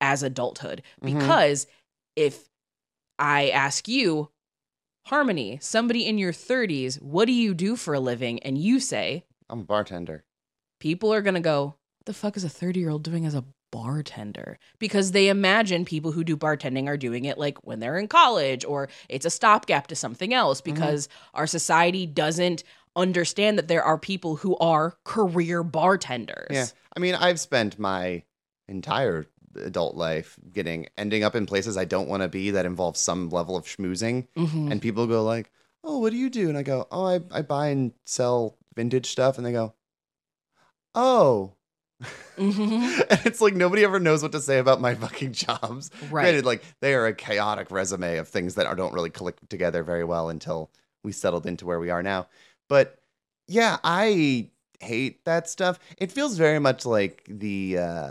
A: as adulthood. Mm-hmm. Because if I ask you, Harmony, somebody in your 30s, what do you do for a living? And you say,
B: I'm a bartender.
A: People are going to go, "What the fuck is a 30 year old doing as a bartender because they imagine people who do bartending are doing it like when they're in college or it's a stopgap to something else mm-hmm. because mm-hmm. our society doesn't understand that there are people who are career bartenders.
B: Yeah. I mean, I've spent my entire adult life getting ending up in places I don't want to be that involves some level of schmoozing mm-hmm. and people go like, "Oh, what do you do?" and I go, "Oh, I I buy and sell vintage stuff." And they go, "Oh, Mm-hmm. [LAUGHS] and it's like nobody ever knows what to say about my fucking jobs. Right. Granted, like they are a chaotic resume of things that are, don't really click together very well until we settled into where we are now. But yeah, I hate that stuff. It feels very much like the uh,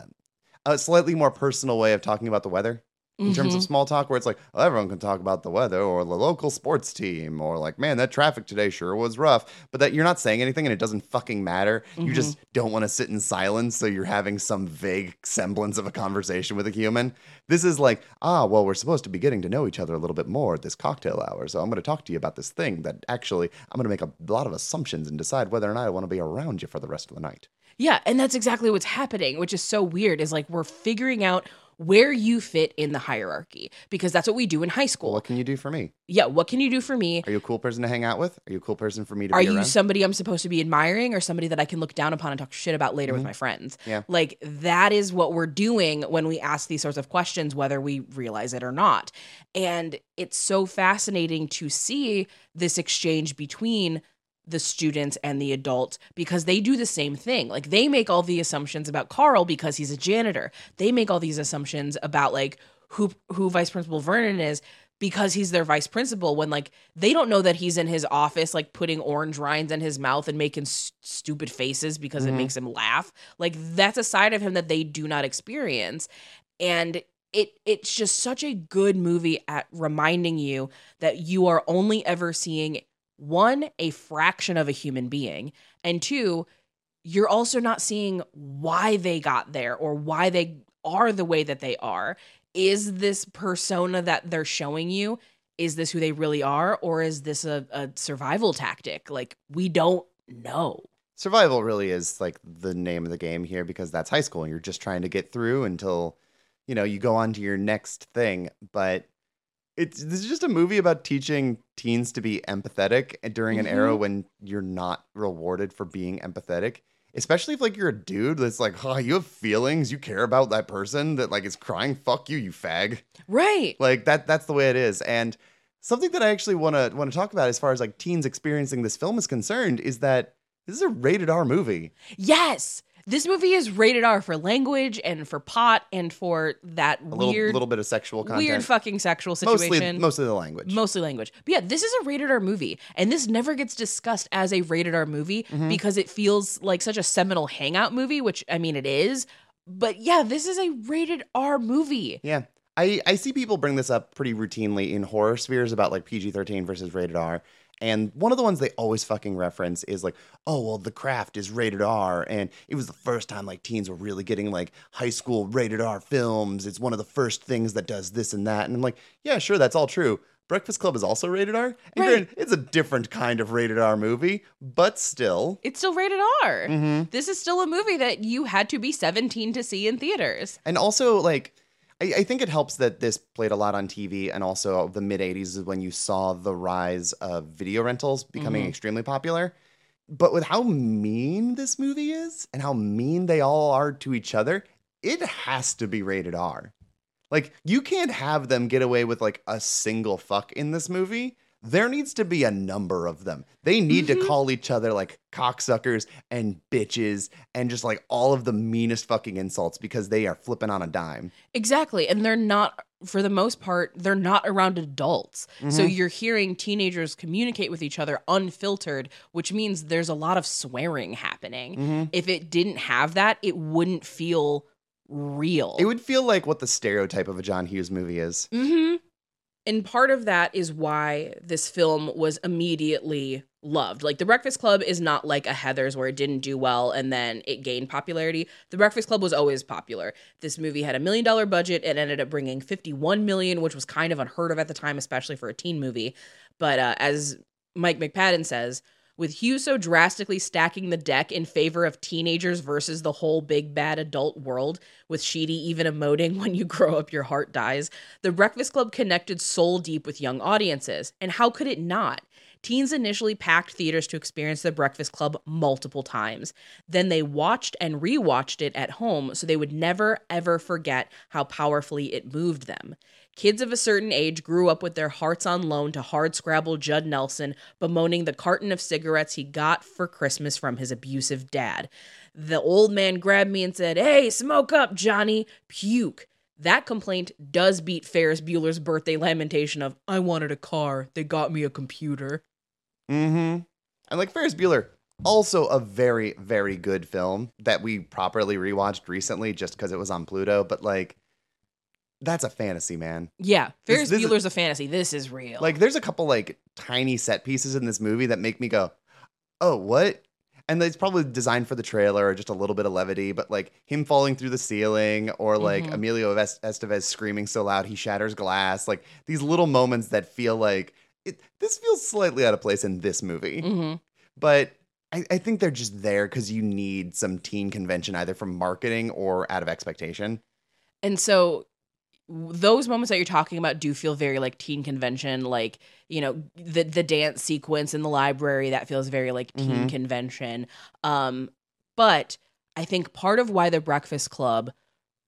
B: a slightly more personal way of talking about the weather in mm-hmm. terms of mm-hmm. small talk where it's like oh, everyone can talk about the weather or the local sports team or like man that traffic today sure was rough but that you're not saying anything and it doesn't fucking matter mm-hmm. you just don't want to sit in silence so you're having some vague semblance of a conversation with a human this is like ah well we're supposed to be getting to know each other a little bit more at this cocktail hour so i'm going to talk to you about this thing that actually i'm going to make a lot of assumptions and decide whether or not i want to be around you for the rest of the night
A: yeah, and that's exactly what's happening, which is so weird is like we're figuring out where you fit in the hierarchy because that's what we do in high school.
B: what can you do for me?
A: Yeah, what can you do for me?
B: Are you a cool person to hang out with? Are you a cool person for me to be Are you around?
A: somebody I'm supposed to be admiring or somebody that I can look down upon and talk shit about later mm-hmm. with my friends? Yeah. Like that is what we're doing when we ask these sorts of questions whether we realize it or not. And it's so fascinating to see this exchange between the students and the adults because they do the same thing. Like they make all the assumptions about Carl because he's a janitor. They make all these assumptions about like who who Vice Principal Vernon is because he's their vice principal when like they don't know that he's in his office like putting orange rinds in his mouth and making stupid faces because mm-hmm. it makes him laugh. Like that's a side of him that they do not experience and it it's just such a good movie at reminding you that you are only ever seeing one, a fraction of a human being, and two, you're also not seeing why they got there or why they are the way that they are. Is this persona that they're showing you? Is this who they really are, or is this a, a survival tactic? Like, we don't know
B: survival really is like the name of the game here because that's high school and you're just trying to get through until you know you go on to your next thing but it's this is just a movie about teaching teens to be empathetic during an mm-hmm. era when you're not rewarded for being empathetic especially if like you're a dude that's like oh you have feelings you care about that person that like is crying fuck you you fag
A: right
B: like that that's the way it is and something that i actually want to want to talk about as far as like teens experiencing this film is concerned is that this is a rated r movie
A: yes this movie is rated R for language and for pot and for that a
B: little,
A: weird
B: little bit of sexual content.
A: Weird fucking sexual
B: situation. Mostly, mostly the language.
A: Mostly language. But yeah, this is a rated R movie. And this never gets discussed as a rated R movie mm-hmm. because it feels like such a seminal hangout movie, which I mean it is. But yeah, this is a rated R movie.
B: Yeah. I, I see people bring this up pretty routinely in horror spheres about like PG 13 versus rated R. And one of the ones they always fucking reference is like, oh, well, The Craft is rated R. And it was the first time like teens were really getting like high school rated R films. It's one of the first things that does this and that. And I'm like, yeah, sure, that's all true. Breakfast Club is also rated R. And right. it's a different kind of rated R movie, but still.
A: It's still rated R. Mm-hmm. This is still a movie that you had to be 17 to see in theaters.
B: And also, like, I, I, think it helps that this played a lot on TV, and also the mid 80s is when you saw the rise of video rentals becoming mm-hmm. extremely popular. But with how mean this movie is and how mean they all are to each other, it has to be rated R. Like, you can't have them get away with like a single fuck in this movie there needs to be a number of them. They need mm-hmm. to call each other like cocksuckers and bitches and just like all of the meanest fucking insults because they are flipping on a dime.
A: Exactly. And they're not, for the most part, they're not around adults. Mm-hmm. So you're hearing teenagers communicate with each other unfiltered, which means there's a lot of swearing happening. Mm-hmm. If it didn't have that, it wouldn't feel real.
B: It would feel like what the stereotype of a John Hughes movie is. Mm-hmm.
A: And part of that is why this film was immediately loved. Like The Breakfast Club is not like a Heathers where it didn't do well and then it gained popularity. The Breakfast Club was always popular. This movie had a million dollar budget and ended up bringing 51 million, which was kind of unheard of at the time especially for a teen movie. But uh, as Mike McPadden says, with Hughes so drastically stacking the deck in favor of teenagers versus the whole big bad adult world, with Sheedy even emoting [LAUGHS] when you grow up your heart dies, The Breakfast Club connected soul deep with young audiences. And how could it not? Teens initially packed theaters to experience The Breakfast Club multiple times. Then they watched and rewatched it at home so they would never, ever forget how powerfully it moved them. Kids of a certain age grew up with their hearts on loan to hardscrabble Judd Nelson, bemoaning the carton of cigarettes he got for Christmas from his abusive dad. The old man grabbed me and said, Hey, smoke up, Johnny. Puke. That complaint does beat Ferris Bueller's birthday lamentation of, I wanted a car. They got me a computer.
B: Mm hmm. And like Ferris Bueller, also a very, very good film that we properly rewatched recently just because it was on Pluto, but like that's a fantasy, man.
A: Yeah, Ferris this, this Bueller's is, a fantasy. This is real.
B: Like, there's a couple like tiny set pieces in this movie that make me go, "Oh, what?" And it's probably designed for the trailer or just a little bit of levity, but like him falling through the ceiling or like mm-hmm. Emilio Estevez screaming so loud he shatters glass, like these little moments that feel like it, this feels slightly out of place in this movie. Mm-hmm. But I, I think they're just there because you need some teen convention either from marketing or out of expectation.
A: And so those moments that you're talking about do feel very like teen convention like you know the the dance sequence in the library that feels very like teen mm-hmm. convention um but i think part of why the breakfast club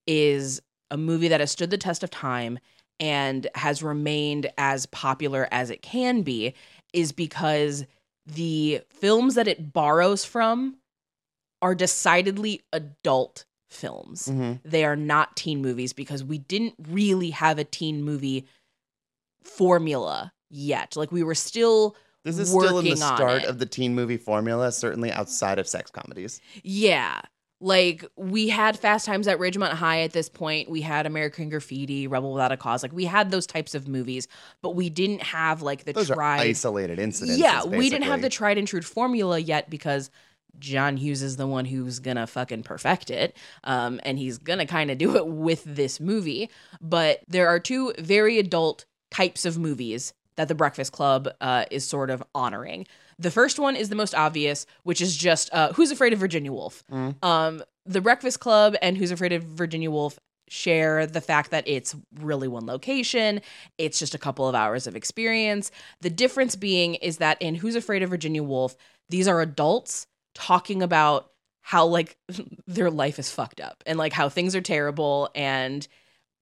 A: is a movie that has stood the test of time and has remained as popular as it can be is because the films that it borrows from are decidedly adult films. Mm-hmm. They are not teen movies because we didn't really have a teen movie formula yet. Like we were still
B: this is still in the start of the teen movie formula, certainly outside of sex comedies.
A: Yeah. Like we had Fast Times at Ridgemont High at this point. We had American Graffiti, Rebel Without a Cause. Like we had those types of movies, but we didn't have like the those tried
B: isolated incidents.
A: Yeah, we didn't have the tried and true formula yet because John Hughes is the one who's gonna fucking perfect it. Um, and he's gonna kind of do it with this movie. But there are two very adult types of movies that The Breakfast Club uh, is sort of honoring. The first one is the most obvious, which is just uh, Who's Afraid of Virginia Woolf? Mm. Um, the Breakfast Club and Who's Afraid of Virginia Woolf share the fact that it's really one location, it's just a couple of hours of experience. The difference being is that in Who's Afraid of Virginia Woolf, these are adults talking about how like [LAUGHS] their life is fucked up and like how things are terrible and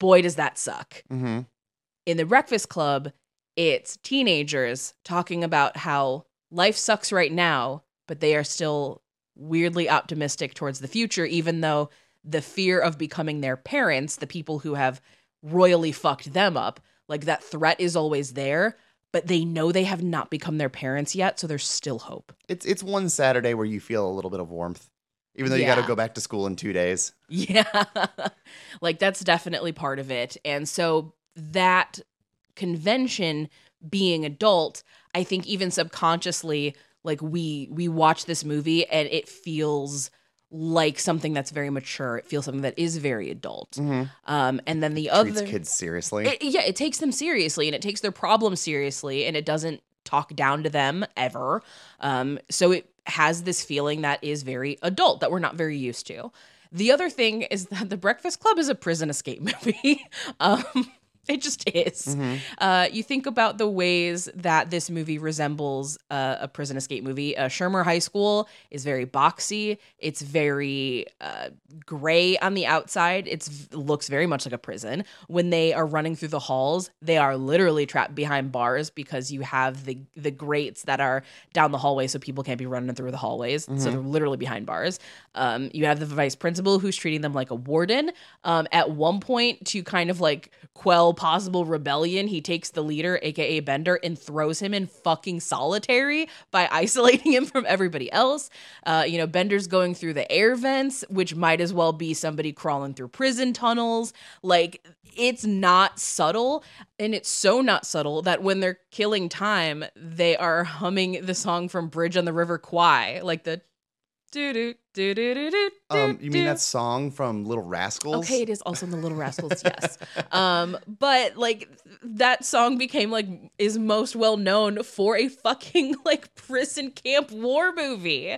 A: boy does that suck. Mm-hmm. In the Breakfast Club, it's teenagers talking about how life sucks right now, but they are still weirdly optimistic towards the future, even though the fear of becoming their parents, the people who have royally fucked them up, like that threat is always there, but they know they have not become their parents yet, so there's still hope.
B: It's it's one Saturday where you feel a little bit of warmth, even though yeah. you got to go back to school in two days. Yeah,
A: [LAUGHS] like that's definitely part of it, and so that convention being adult, I think even subconsciously, like we we watch this movie and it feels like something that's very mature. It feels something that is very adult. Mm-hmm. Um, and then the other Treats
B: kids seriously.
A: It, yeah, it takes them seriously and it takes their problems seriously and it doesn't talk down to them ever. Um, so it has this feeling that is very adult that we're not very used to. The other thing is that The Breakfast Club is a prison escape [LAUGHS] movie. um, [LAUGHS] It just is. Mm-hmm. Uh, you think about the ways that this movie resembles uh, a prison escape movie. Uh, Shermer High School is very boxy. It's very uh, gray on the outside. It looks very much like a prison. When they are running through the halls, they are literally trapped behind bars because you have the the grates that are down the hallway, so people can't be running through the hallways. Mm-hmm. So they're literally behind bars. Um, you have the vice principal who's treating them like a warden. Um, at one point, to kind of like quell possible rebellion, he takes the leader, aka Bender, and throws him in fucking solitary by [LAUGHS] isolating him from everybody else. Uh, you know, Bender's going through the air vents, which might as well be somebody crawling through prison tunnels. Like, it's not subtle. And it's so not subtle that when they're killing time, they are humming the song from Bridge on the River Kwai, like the doo doo do, do, do,
B: do, um, you mean that song from Little Rascals?
A: Okay, it is also in the Little Rascals, [LAUGHS] yes. Um, but like that song became like is most well known for a fucking [LAUGHS] like prison camp war movie,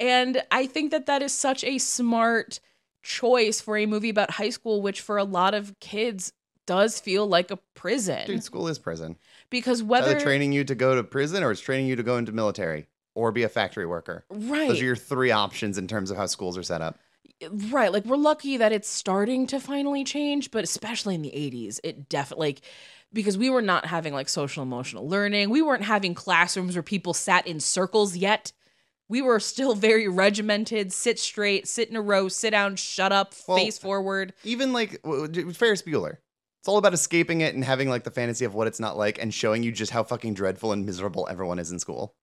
A: and I think that that is such a smart choice for a movie about high school, which for a lot of kids does feel like a prison.
B: Dude, school is prison
A: because whether
B: it's training you to go to prison or it's training you to go into military or be a factory worker. Right. Those are your three options in terms of how schools are set up.
A: Right. Like we're lucky that it's starting to finally change, but especially in the 80s, it definitely like because we were not having like social emotional learning. We weren't having classrooms where people sat in circles yet. We were still very regimented, sit straight, sit in a row, sit down, shut up, well, face forward.
B: Even like Ferris Bueller. It's all about escaping it and having like the fantasy of what it's not like and showing you just how fucking dreadful and miserable everyone is in school.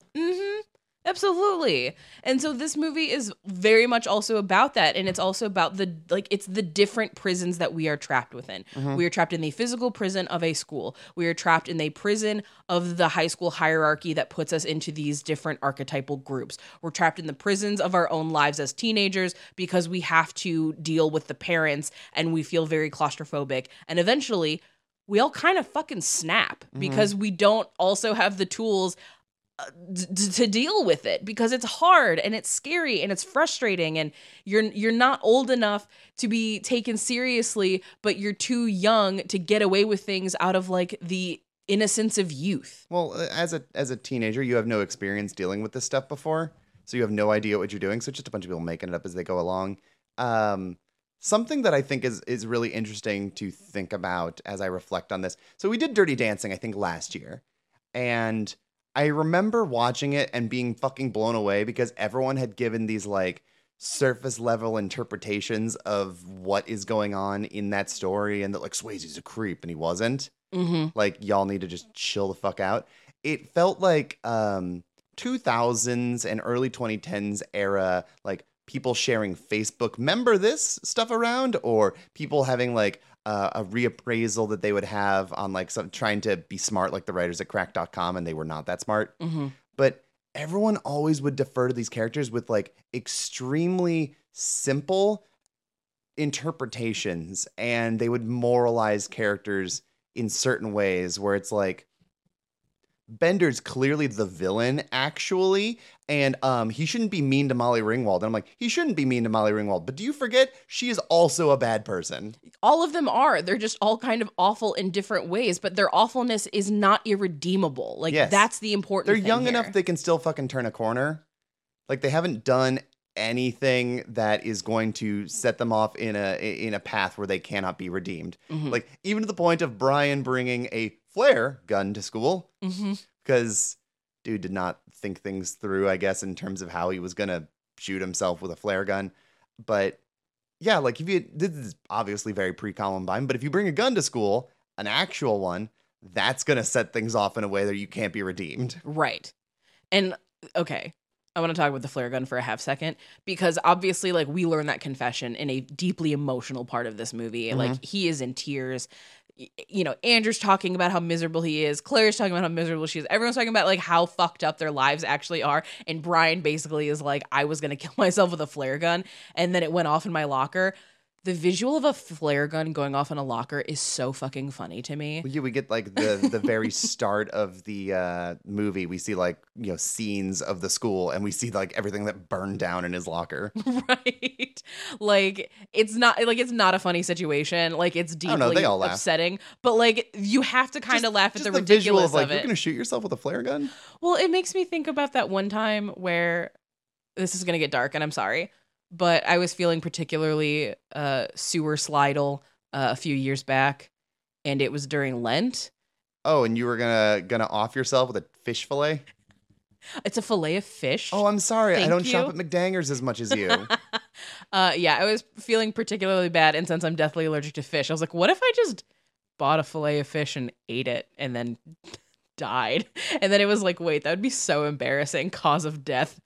A: Absolutely. And so this movie is very much also about that and it's also about the like it's the different prisons that we are trapped within. Mm-hmm. We are trapped in the physical prison of a school. We are trapped in the prison of the high school hierarchy that puts us into these different archetypal groups. We're trapped in the prisons of our own lives as teenagers because we have to deal with the parents and we feel very claustrophobic and eventually we all kind of fucking snap mm-hmm. because we don't also have the tools D- to deal with it because it's hard and it's scary and it's frustrating and you're you're not old enough to be taken seriously but you're too young to get away with things out of like the innocence of youth.
B: Well, uh, as a as a teenager, you have no experience dealing with this stuff before, so you have no idea what you're doing. So just a bunch of people making it up as they go along. Um, something that I think is is really interesting to think about as I reflect on this. So we did Dirty Dancing, I think, last year, and I remember watching it and being fucking blown away because everyone had given these like surface level interpretations of what is going on in that story and that like Swayze's a creep and he wasn't. Mm-hmm. Like y'all need to just chill the fuck out. It felt like um 2000s and early 2010s era like people sharing Facebook member this stuff around or people having like uh, a reappraisal that they would have on like some trying to be smart like the writers at Cracked.com and they were not that smart mm-hmm. but everyone always would defer to these characters with like extremely simple interpretations and they would moralize characters in certain ways where it's like Bender's clearly the villain actually and um, he shouldn't be mean to Molly Ringwald. And I'm like, he shouldn't be mean to Molly Ringwald. But do you forget she is also a bad person?
A: All of them are. They're just all kind of awful in different ways, but their awfulness is not irredeemable. Like yes. that's
B: the
A: important.
B: They're young
A: here.
B: enough they can still fucking turn a corner. Like they haven't done anything that is going to set them off in a in a path where they cannot be redeemed. Mm-hmm. Like even to the point of Brian bringing a flare gun to school because mm-hmm. dude did not think things through, I guess, in terms of how he was gonna shoot himself with a flare gun. But yeah, like if you this is obviously very pre-Columbine, but if you bring a gun to school, an actual one, that's gonna set things off in a way that you can't be redeemed.
A: Right. And okay, I want to talk about the flare gun for a half second because obviously, like, we learn that confession in a deeply emotional part of this movie. Mm-hmm. Like, he is in tears you know, Andrew's talking about how miserable he is. Claire's talking about how miserable she is. Everyone's talking about like how fucked up their lives actually are. And Brian basically is like, I was going to kill [LAUGHS] myself with a flare gun and then it went off in my locker the visual of a flare gun going off in a locker is so fucking funny to me.
B: Yeah, we get like the the very start of the uh, movie. We see like you know scenes of the school, and we see like everything that burned down in his locker.
A: [LAUGHS] right, like it's not like it's not a funny situation. Like it's deeply know, they all upsetting, but like you have to kind of laugh at the, the ridiculous of, like, of
B: it. You're gonna shoot yourself with a flare gun.
A: Well, it makes me think about that one time where this is gonna get dark, and I'm sorry but I was feeling particularly uh, sewer slidal uh, a few years back, and it was during Lent.
B: Oh, and you were gonna gonna off yourself with a fish fillet.
A: It's a fillet of fish.
B: Oh, I'm sorry. Thank I don't you. shop at McDangers as much as you.
A: [LAUGHS] uh, yeah, I was feeling particularly bad, and since I'm deathly allergic to fish, I was like, what if I just bought a fillet of fish and ate it, and then [LAUGHS] died? And then it was like, wait, that would be so embarrassing. Cause of death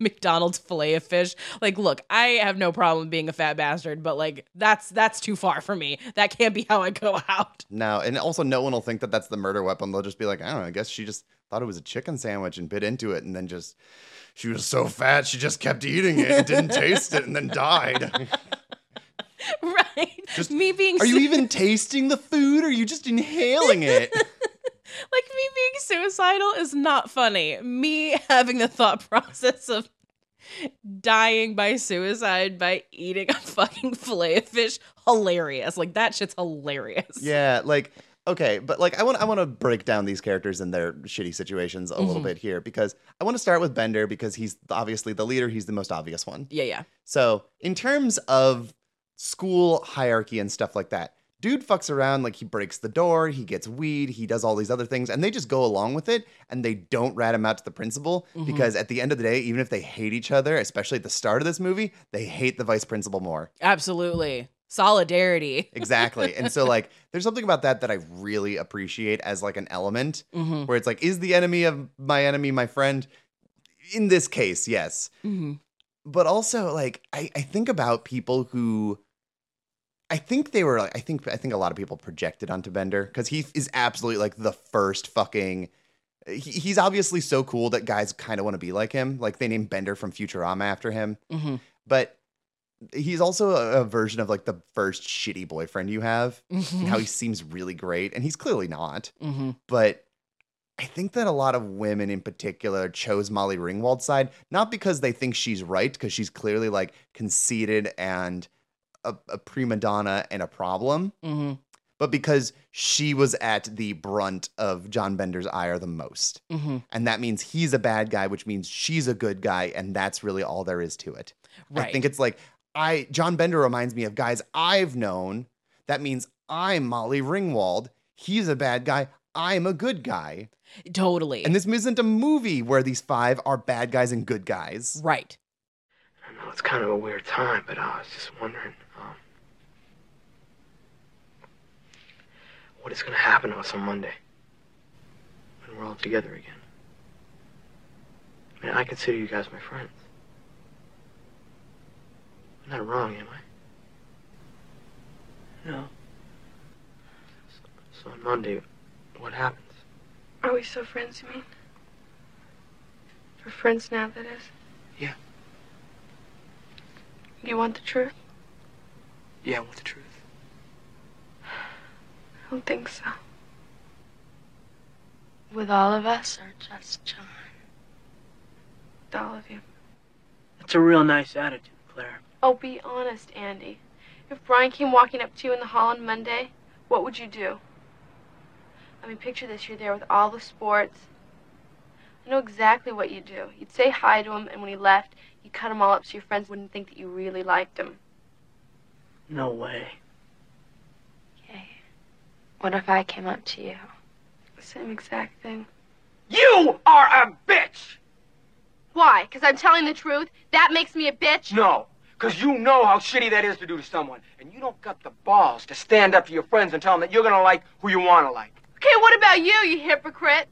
A: McDonald's fillet of fish. Like, look, I have no problem being a fat bastard, but like that's that's too far for me. That can't be how I go [LAUGHS] out.
B: No, and also no one will think that that's the murder weapon. They'll just be like, I don't know. I guess she just thought it was a chicken sandwich and bit into it, and then just she was so fat she just kept eating it and didn't taste it, and then died.
A: [LAUGHS] right. Just me being.
B: Are you even tasting the food? Or are you just inhaling it? [LAUGHS]
A: like me being suicidal is not funny. Me having the thought [LAUGHS] process of dying by suicide by eating a fucking fillet of fish hilarious. Like that shit's hilarious.
B: Yeah, like okay, but like I want I want to break down these characters and their shitty situations a mm-hmm. little bit here because I want to start with Bender because he's obviously the leader, he's the most obvious one.
A: Yeah, yeah.
B: So, in terms of school hierarchy and stuff like that, Dude fucks around, like he breaks the door, he gets weed, he does all these other things, and they just go along with it and they don't rat him out to the principal mm-hmm. because at the end of the day, even if they hate each other, especially at the start of this movie, they hate the vice principal more.
A: Absolutely. Solidarity.
B: [LAUGHS] exactly. And so like there's something about that that I really appreciate as like an element mm-hmm. where it's like, is the enemy of my enemy my friend? In this case, yes. Mm-hmm. But also, like, I, I think about people who I think they were like I think I think a lot of people projected onto Bender because he is absolutely like the first fucking he, he's obviously so cool that guys kind of want to be like him. Like they named Bender from Futurama after him. Mm-hmm. But he's also a, a, version of like the first shitty boyfriend you have. Mm-hmm. how he mm-hmm. seems really great and he's clearly not. Mm-hmm. But I think that a lot of women in particular chose Molly Ringwald's side, not because they think she's right, because she's clearly like conceited and a, a prima donna and a problem, mm-hmm. but because she was at the brunt of John Bender's ire the most. Mm-hmm. And that means he's a bad guy, which means she's a good guy. And that's really all there is to it. Right. I think it's like, I, John Bender reminds me of guys I've known. That means I'm Molly Ringwald. He's a bad guy. I'm a good guy.
A: Totally.
B: And this isn't a movie where these five are bad guys and good guys.
A: Right.
E: I know it's kind of a weird time, but I was just wondering what is going to happen to us on Monday when we're all together again. I mean, I consider you guys my friends. I'm not wrong, am I? No. So, so on Monday, what happens?
F: Are we still friends, you mean? We're friends now, that is?
E: Yeah.
F: You want the truth?
E: Yeah, I want the truth
F: don't think so. With all of us or just John? With all of you.
E: That's a real nice attitude, Claire.
F: Oh, be honest, Andy. If Brian came walking up to you in the hall on Monday, what would you do? I mean, picture this. You're there with all the sports. I know exactly what you'd do. You'd say hi to him, and when he left, you'd cut him all up so your friends wouldn't think that you really liked him.
E: No way.
F: What if I came up to you? The same exact thing.
E: You are a bitch!
F: Why? Because I'm telling the truth? That makes me a bitch?
E: No, because you know how shitty that is to do to someone. And you don't got the balls to stand up to your friends and tell them that you're going to like who you want to like.
F: Okay, what about you, you hypocrite?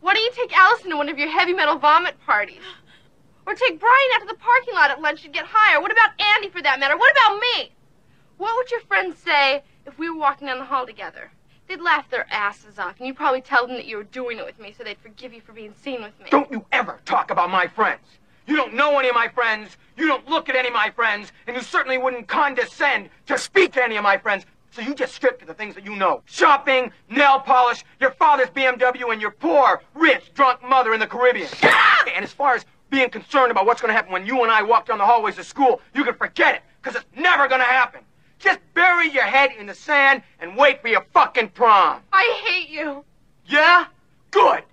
F: Why don't you take Allison to one of your heavy metal vomit parties? Or take Brian out to the parking lot at lunch and get higher. What about Andy, for that matter? What about me? What would your friends say if we were walking down the hall together. They'd laugh their asses off, and you'd probably tell them that you were doing it with me so they'd forgive you for being seen with me.
E: Don't you ever talk about my friends. You don't know any of my friends, you don't look at any of my friends, and you certainly wouldn't condescend to speak to any of my friends. So you just strip to the things that you know. Shopping, nail polish, your father's BMW, and your poor, rich, drunk mother in the Caribbean. and as far as being concerned about what's going to happen when you and I walk down the hallways of school, you can forget it, because it's never going to happen. Just bury your head in the sand and wait for your fucking prom.
F: I hate you.
E: Yeah? Good.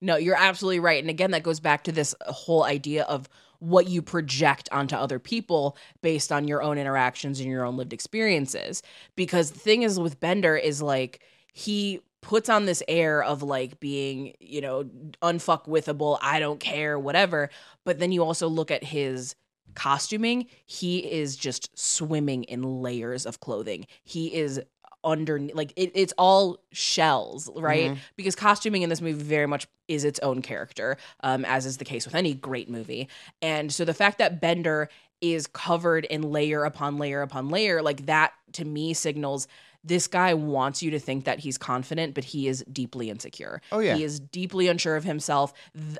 A: No, you're absolutely right. And again, that goes back to this whole idea of what you project onto other people based on your own interactions and your own lived experiences. Because the thing is with Bender is like he puts on this air of like being, you know, unfuckwithable, I don't care, whatever. But then you also look at his costuming, he is just swimming in layers of clothing. He is under like it, it's all shells right mm-hmm. because costuming in this movie very much is its own character um, as is the case with any great movie and so the fact that bender is covered in layer upon layer upon layer like that to me signals this guy wants you to think that he's confident, but he is deeply insecure.
B: Oh, yeah.
A: He is deeply unsure of himself.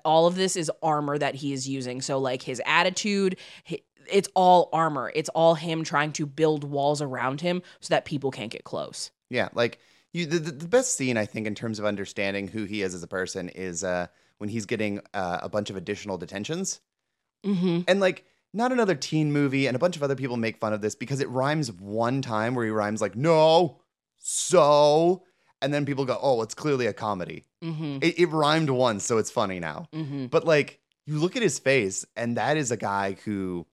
A: All of this is armor that he is using. So, like, his attitude, it's all armor. It's all him trying to build walls around him so that people can't get close.
B: Yeah. Like, you, the, the best scene, I think, in terms of understanding who he is as a person is uh, when he's getting uh, a bunch of additional detentions. Mm-hmm. And, like, not another teen movie. And a bunch of other people make fun of this because it rhymes one time where he rhymes like, no, so. And then people go, oh, it's clearly a comedy. Mm-hmm. It, it, rhymed once, so it's funny now. Mm-hmm. But like, you look at his face, and that is a guy who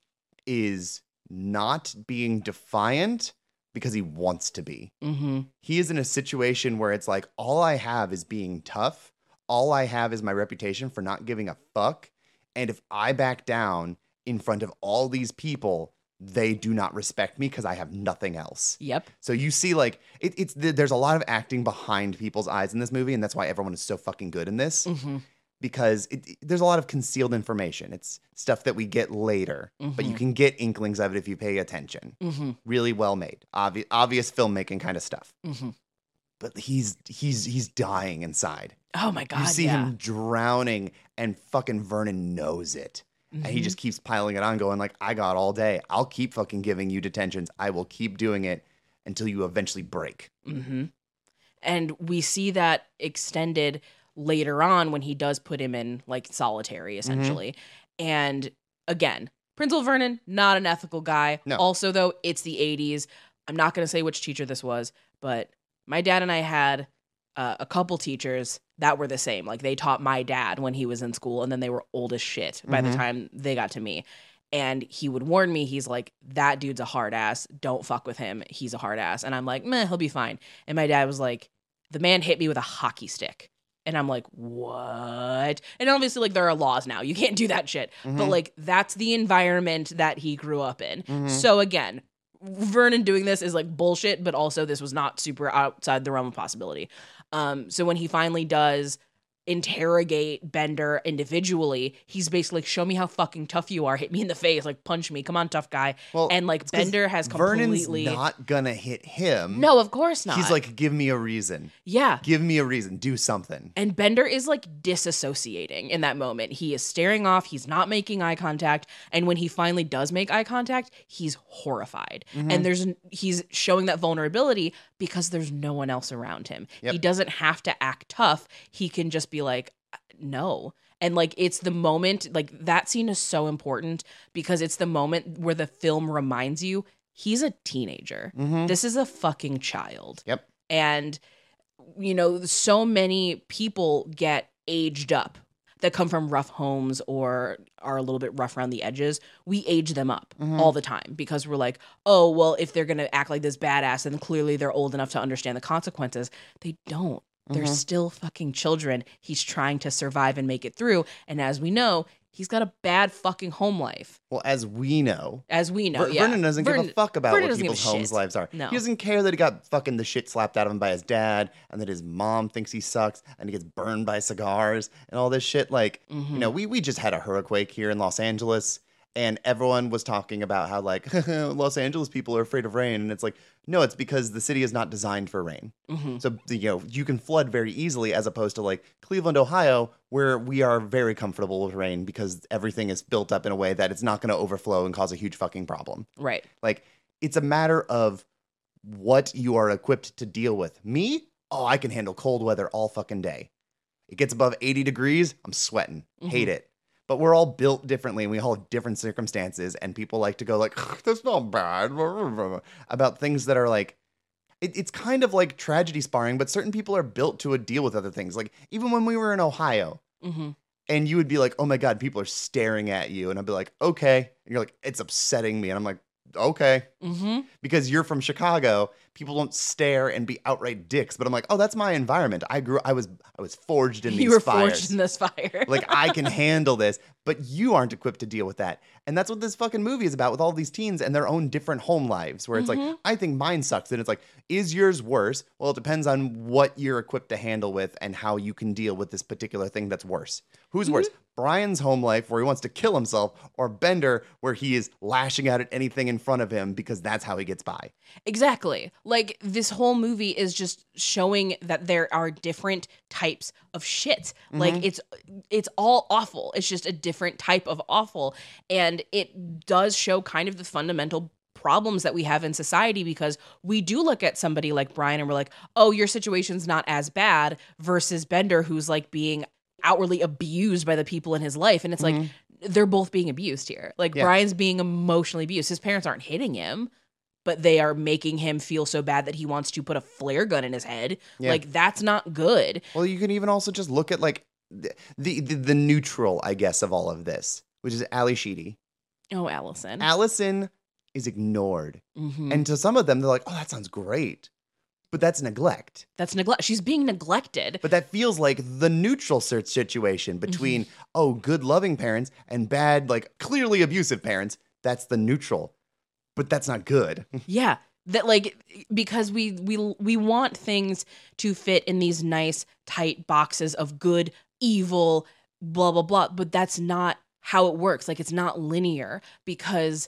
B: is not being defiant because he wants to be. Mm-hmm. He is in a situation where it's like, all I have is being tough. All I have is my reputation for not giving a fuck. And if I back down in front of all these people they do not respect me because I have nothing else.
A: Yep.
B: So you see, like, it, it's there's a lot of acting behind people's eyes in this movie, and that's why everyone is so fucking good in this mm-hmm. because it, it, there's a lot of concealed information. It's stuff that we get later, mm-hmm. but you mm-hmm. can get inklings of it if you pay attention. Mm-hmm. Really well made, obvi- obvious filmmaking kind of stuff. Mm-hmm. But he's he's he's dying inside.
A: Oh my god! You see yeah. him
B: drowning, and fucking Vernon knows it. Mm-hmm. And he mm-hmm. just keeps piling it on, going like, I got all day. I'll keep fucking giving you detentions. I will keep doing it until you eventually break. Mm-hmm.
A: And we see that extended later on when he does put him in like solitary, mm-hmm. essentially. Mm-hmm. And again, Principal Vernon, not an ethical guy. No. Also, though, it's the 80s. I'm not going to say which teacher this was, but my dad and I had uh, a couple teachers that were the same. Like they taught my dad when he was in school, and then they were old as shit by mm-hmm. the time they got to me. And he would warn me, he's like, that dude's a hard ass. Don't fuck with him. He's a hard ass. And I'm like, meh, he'll be fine. And my dad was like, the man hit me with a hockey stick. And I'm like, what? And obviously, like, there are laws now. You can't do that shit. Mm-hmm. But, like, that's the environment that he grew up in. Mm-hmm. So, again, Vernon doing this is like bullshit, but also this was not super outside the realm of possibility. Um, so when he finally does interrogate Bender individually. He's basically like, show me how fucking tough you are. Hit me in the face, like punch me. Come on, tough guy. Well, and like Bender has completely Vernon's
B: not gonna hit him.
A: No, of course not.
B: He's like, give me a reason.
A: Yeah.
B: Give me a reason. Do something.
A: And Bender is like disassociating in that moment. He is staring off, he's not making eye contact. And when he finally does make eye contact, he's horrified. Mm-hmm. And there's he's showing that vulnerability because there's no one else around him. Yep. He doesn't have to act tough. He can just be be like, no. And like it's the moment, like that scene is so important because it's the moment where the film reminds you he's a teenager. Mm-hmm. This is a fucking child.
B: Yep.
A: And, you know, so many people get aged up that come from rough homes or are a little bit rough around the edges, we age them up mm-hmm. all the time because we're like, oh, well, if they're going to act like this badass, then clearly they're old enough to understand the consequences. They don't. They're mm-hmm. still fucking children. He's trying to survive and make it through. And as we know, he's got a bad fucking home life.
B: Well, as we know,
A: as we know, Ver- yeah.
B: Vernon doesn't give a fuck about Vernon what people's home lives are. No. He doesn't care that he got fucking the shit slapped out of him by his dad, and that his mom thinks he sucks, and he gets burned by cigars and all this shit. Like, mm-hmm. you know, we we just had a hurricane here in Los Angeles, and everyone was talking about how like [LAUGHS] Los Angeles people are afraid of rain, and it's like no, it's because the city is not designed for rain. Mm-hmm. So you know you can flood very easily, as opposed to like Cleveland, Ohio, where we are very comfortable with rain because everything is built up in a way that it's not going to overflow and cause a huge fucking problem.
A: Right.
B: Like it's a matter of what you are equipped to deal with. Me, oh, I can handle cold weather all fucking day. It gets above 80 degrees, I'm sweating. Mm-hmm. Hate it but we're all built differently and we all have different circumstances and people like to go like that's not bad [LAUGHS] about things that are like it, it's kind of like tragedy sparring but certain people are built to a deal with other things like even when we were in ohio mm-hmm. and you would be like oh my god people are staring at you and i'd be like okay and you're like it's upsetting me and i'm like okay mm-hmm. because you're from chicago people don't stare and be outright dicks, but I'm like, oh, that's my environment. I grew, I was, I was forged in you these You were fires. forged
A: in this fire.
B: like I can [LAUGHS] handle this, but you aren't equipped to deal with that. And that's what this fucking movie is about with all these teens and their own different home lives, where it's mm-hmm. like, I think mine sucks. And it's like, is yours worse? Well, it depends on what you're equipped to handle with and how you can deal with this particular thing that's worse. Who's mm-hmm. worse? Brian's home life where he wants to kill himself, or Bender where he is lashing out at anything in front of him because that's how he gets by.
A: Exactly. Like this whole movie is just showing that there are different types of shit. Mm-hmm. Like it's it's all awful. It's just a different type of awful and it does show kind of the fundamental problems that we have in society because we do look at somebody like Brian and we're like, "Oh, your situation's not as bad" versus Bender who's like being outwardly abused by the people in his life and it's mm-hmm. like they're both being abused here. Like yeah. Brian's being emotionally abused. His parents aren't hitting him but they are making him feel so bad that he wants to put a flare gun in his head. Yeah. Like that's not good.
B: Well, you can even also just look at like the, the the, neutral, I guess, of all of this, which is Ally Sheedy.
A: Oh, Allison.
B: Allison is ignored, mm-hmm. and to some of them, they're like, "Oh, that sounds great." But that's neglect.
A: That's neglect. She's being neglected.
B: But that feels like the neutral situation between, mm-hmm. oh, good loving parents and bad, like clearly abusive parents. That's the neutral but that's not good.
A: [LAUGHS] yeah, that like because we we we want things to fit in these nice tight boxes of good, evil, blah blah blah, but that's not how it works. Like it's not linear because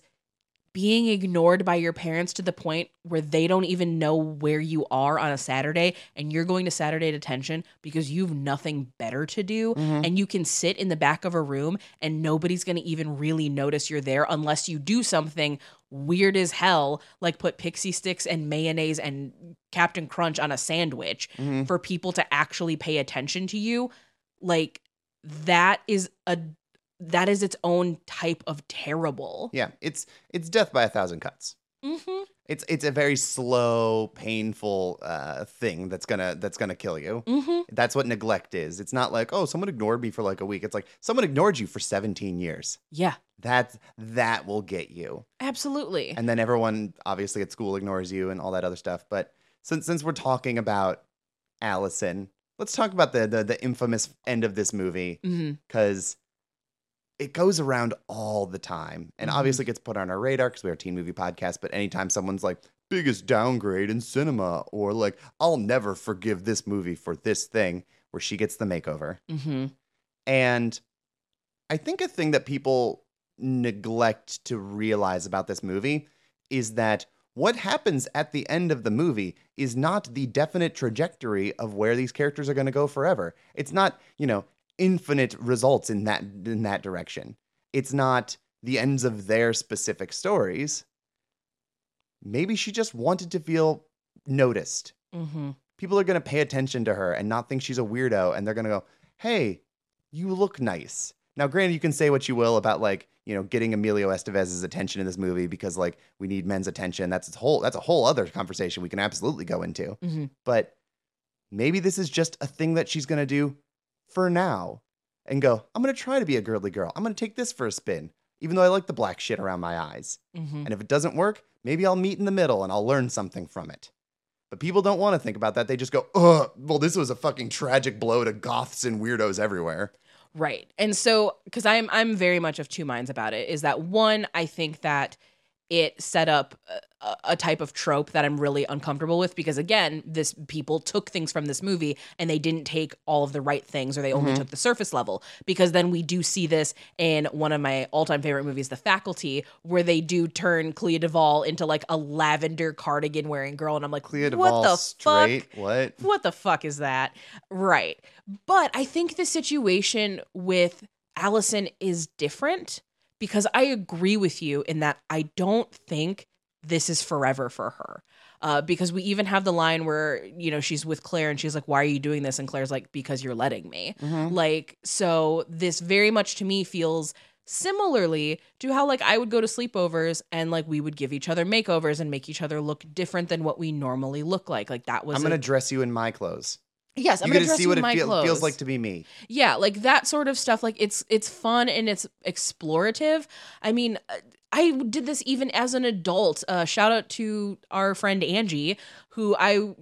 A: being ignored by your parents to the point where they don't even know where you are on a Saturday and you're going to Saturday detention because you've nothing better to do mm-hmm. and you can sit in the back of a room and nobody's going to even really notice you're there unless you do something weird as hell like put Pixy Stix and mayonnaise and Captain Crunch on a sandwich mm-hmm. for people to actually pay attention to you like that is a that is its own type of terrible.
B: Yeah, it's it's death by a thousand cuts. Mm-hmm. It's it's a very slow, painful uh, thing that's gonna that's gonna kill you. Mm-hmm. That's what neglect is. It's not like oh someone ignored me for like a week. It's like someone ignored you for seventeen years.
A: Yeah,
B: that's that will get you
A: absolutely.
B: And then everyone obviously at school ignores you and all that other stuff. But since since we're talking about Allison, let's talk about the the, the infamous end of this movie because. Mm-hmm it goes around all the time and mm-hmm. obviously gets put on our radar because we're a teen movie podcast but anytime someone's like biggest downgrade in cinema or like i'll never forgive this movie for this thing where she gets the makeover mm-hmm. and i think a thing that people neglect to realize about this movie is that what happens at the end of the movie is not the definite trajectory of where these characters are going to go forever. It's not, you know, infinite results in that in that direction. It's not the ends of their specific stories. Maybe she just wanted to feel noticed. Mm-hmm. People are going to pay attention to her and not think she's a weirdo, and they're going to go, "Hey, you look nice." Now, granted, you can say what you will about like you know getting Emilio Estevez's attention in this movie because like we need men's attention. That's a whole that's a whole other conversation we can absolutely go into. Mm-hmm. But maybe this is just a thing that she's going to do for now and go, I'm going to try to be a girly girl. I'm going to take this for a spin, even though I like the black shit around my eyes. Mm-hmm. And if it doesn't work, maybe I'll meet in the middle and I'll learn something from it. But people don't want to think about that. They just go, oh, well, this was a fucking tragic blow to goths and weirdos everywhere.
A: Right. And so, because I'm, I'm very much of two minds about it, is that one, I think that it set up a, a, type of trope that I'm really uncomfortable with because again, this people took things from this movie and they didn't take all of the right things or they only mm-hmm. took the surface level because then we do see this in one of my all-time favorite movies, The Faculty, where they do turn Clea DuVall into like a lavender cardigan wearing girl and I'm like, Clea what the straight? fuck?
B: What?
A: What the fuck is that? Right. But I think the situation with Allison is different because I agree with you in that I don't think this is forever for her. Uh, because we even have the line where you know she's with Claire and she's like, "Why are you doing this?" and Claire's like, "Because you're letting me." Mm-hmm. Like, so this very much to me feels similarly to how like I would go to sleepovers and like we would give each other makeovers and make each other look different than what we normally look like. Like that
B: was. I'm
A: gonna
B: dress you in my clothes.
A: Yes, I'm gonna, gonna see what it feel, feels
B: like to be me.
A: Yeah, like that sort of stuff. Like it's it's fun and it's explorative. I mean, uh, I did this even as an adult. Uh, shout out to our friend Angie, who I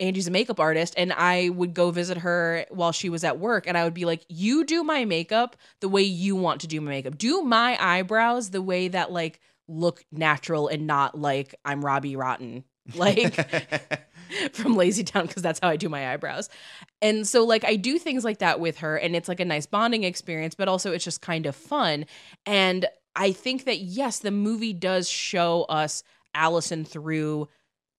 A: Angie's a makeup artist, and I would go visit her while she was at work, and I would be like, "You do my makeup the way you want to do my makeup. Do my eyebrows the way that like look natural and not like I'm Robbie Rotten." [LAUGHS] Like. [LAUGHS] from Lazy Town because that's how I do my eyebrows. And so, like, I do things like that with her, and it's like a nice bonding experience, but also it's just kind of fun. And I think that, yes, the movie does show us Allison through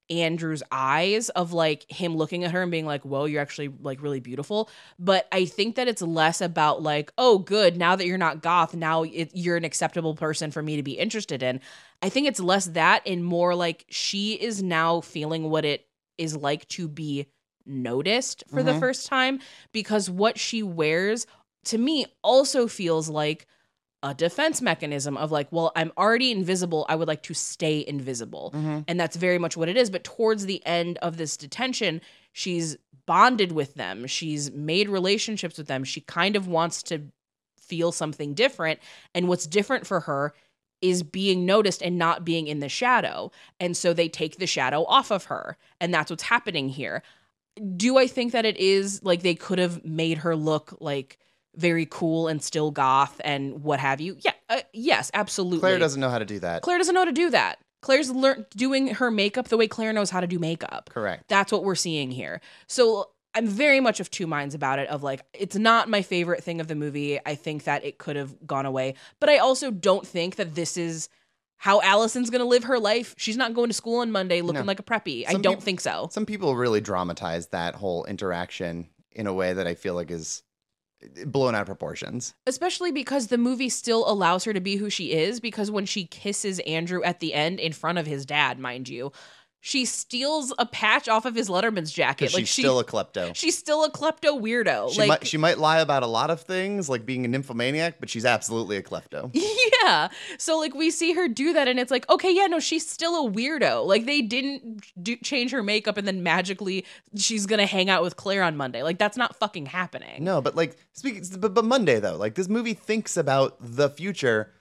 A: Andrew's eyes of like him looking at her and being like, "Whoa, you're actually like really beautiful." But I think that it's less about like, "Oh, good, now that you're not goth, now it, you're an acceptable person for me to be interested in." I think it's less that and more like she is now feeling what it is like to be noticed for mm-hmm. the first time because what she wears to me also feels like a defense mechanism of like, well, I'm already invisible. I would like to stay invisible. Mm-hmm. And that's very much what it is. But towards the end of this detention, she's bonded with them, she's made relationships with them. She kind of wants to feel something different. And what's different for her is being noticed and not being in the shadow. And so they take the shadow off of her. And that's what's happening here. Do I think that it is like they could have made her look like very cool and still goth and what have you? Yeah, uh, yes, absolutely.
B: Claire doesn't know how to do that.
A: Claire doesn't know how to do that. Claire's learned doing her makeup the way Claire knows how to do makeup.
B: Correct.
A: That's what we're seeing here. So I'm very much of two minds about it of like it's not my favorite thing of the movie. I think that it could have gone away, but I also don't think that this is how Allison's going to live her life. She's not going to school on Monday looking no. like a preppy. Some I don't think so.
B: Some people really dramatize that whole interaction in a way that I feel like is blown out of proportions.
A: Especially because the movie still allows her to be who she is because when she kisses Andrew at the end in front of his dad, mind you, she steals a patch off of his Letterman's jacket.
B: Like she's she, still a klepto.
A: She's still a klepto weirdo.
B: She like might, she might lie about a lot of things, like being a nymphomaniac, but she's absolutely a klepto. [LAUGHS]
A: Yeah. So like we see her do that, and it's like, okay, yeah, no, she's still a weirdo. Like they didn't do, change her makeup, and then magically she's gonna hang out with Claire on Monday. Like that's not fucking happening.
B: No, but like but, but Monday though, like this movie thinks about the future,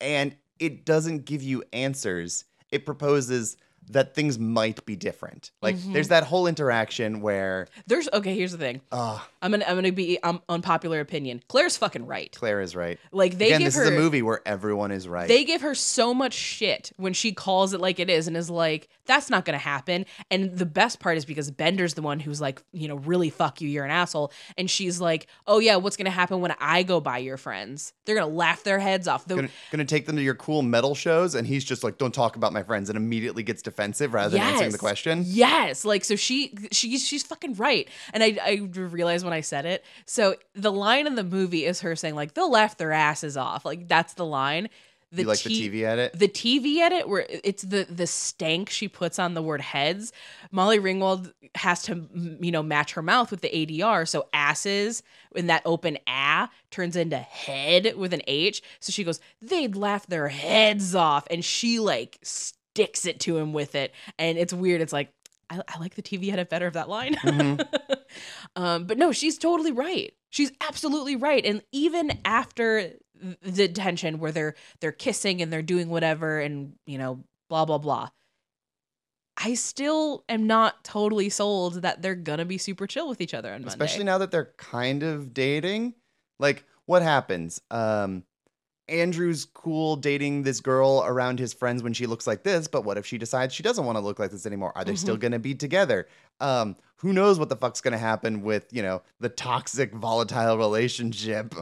B: and it doesn't give you answers. It proposes that things might be different. Like mm-hmm. there's that whole interaction where
A: there's okay. Here's the thing. Uh, I'm gonna I'm gonna be um, unpopular opinion. Claire's fucking right.
B: Claire is right.
A: Like they Again, give this
B: her,
A: is a
B: movie where everyone is right.
A: They give her so much shit when she calls it like it is and is like, that's not gonna happen. And the best part is because Bender's the one who's like, you know, really fuck you, you're an asshole. And she's like, oh yeah, what's gonna happen when I go by your friends? They're gonna laugh their heads off.
B: The- gonna, gonna take them to your cool metal shows, and he's just like, don't talk about my friends, and immediately gets defensive rather than yes. answering the question.
A: Yes, like so she she she's fucking right. And I I realized when when I said it. So the line in the movie is her saying like they'll laugh their asses off. Like that's the line.
B: The you like t- the TV edit?
A: The TV edit where it's the the stank she puts on the word heads. Molly Ringwald has to you know match her mouth with the ADR, so asses in that open a turns into head with an H. So she goes, "They'd laugh their heads off," and she like sticks it to him with it, and it's weird. It's like I, I like the TV edit better of that line. Mm-hmm. [LAUGHS] Um, but no, she's totally right. She's absolutely right. And even after the tension where they're they're kissing and they're doing whatever and you know blah blah blah I still am not totally sold that they're gonna be super chill with each other on Monday.
B: Especially now that they're kind of dating. Like, what happens? Um, Andrew's cool dating this girl around his friends when she looks like this, but what if she decides she doesn't want to look like this anymore? Are they mm-hmm. still going to be together? Um, who knows what the fuck's going to happen with, you know, the toxic, volatile relationship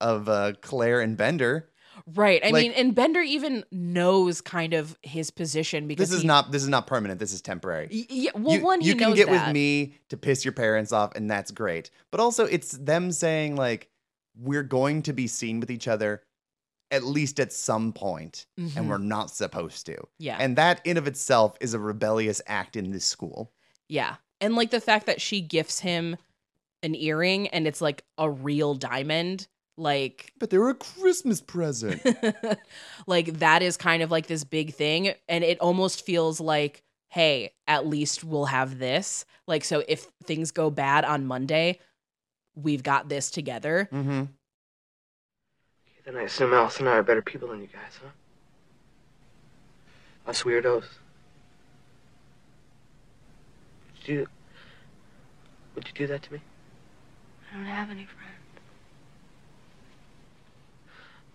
B: of uh, Claire and Bender.
A: Right. I like, mean, and Bender even knows kind of his position because
B: this is he, not this is not permanent. This is temporary. Yeah. Well, you, one you can get that. with me to piss your parents off, and that's great. But also, it's them saying like, "We're going to be seen with each other at least at some point, mm-hmm. and we're mm-hmm. not supposed to. Yeah. And that in of itself is a rebellious act in this school.
A: Yeah. And like the fact that she gifts him an earring and it's like a real diamond like
B: [LAUGHS] but they were a christmas present
A: [LAUGHS] like that is kind of like this big thing and it almost feels like hey at least we'll have this like so if things go bad on monday we've got this together mm-hmm.
G: Then I assume Alice and I are better people than you guys, huh? Us weirdos. Would you, would you do that to me?
H: I don't have any friends.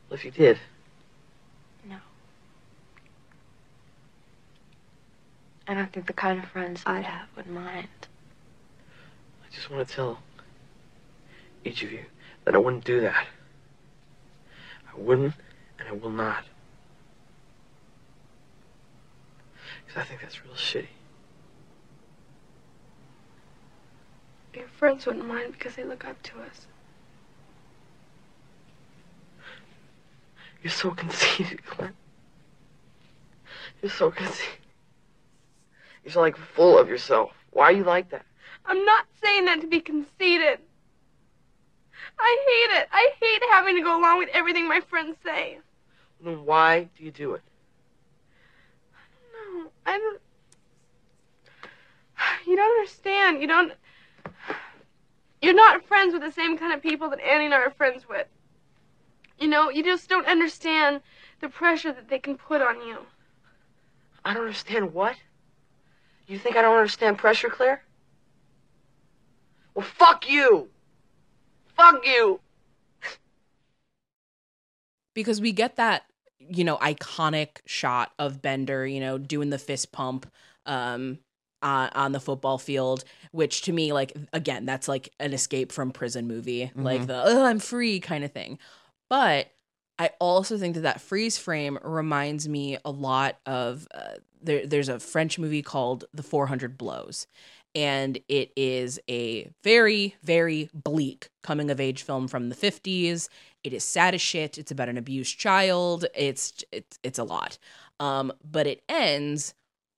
G: Well, if you did.
H: No. I don't think the kind of friends I'd have would mind.
G: I just want to tell each of you that I wouldn't do that. I wouldn't, and I will not. Because I think that's real shitty.
H: Your friends wouldn't mind because they look up to us.
G: You're so conceited, [LAUGHS] You're so conceited. You're so, like, full of yourself. Why are you like that?
H: I'm not saying that to be conceited. I hate it. I hate having to go along with everything my friends say.
G: Then why do you do it?
H: I don't know. I don't. You don't understand. You don't. You're not friends with the same kind of people that Andy and I are friends with. You know, you just don't understand the pressure that they can put on you.
G: I don't understand what? You think I don't understand pressure, Claire? Well, fuck you! fuck you.
A: Because we get that, you know, iconic shot of Bender, you know, doing the fist pump um uh, on the football field, which to me, like, again, that's like an escape from prison movie, mm-hmm. like the I'm free kind of thing. But I also think that that freeze frame reminds me a lot of uh, there, there's a French movie called The 400 Blows and it is a very, very bleak coming of age film from the 50s. It is sad as shit. It's about an abused child. It's it's it's a lot. Um, but it ends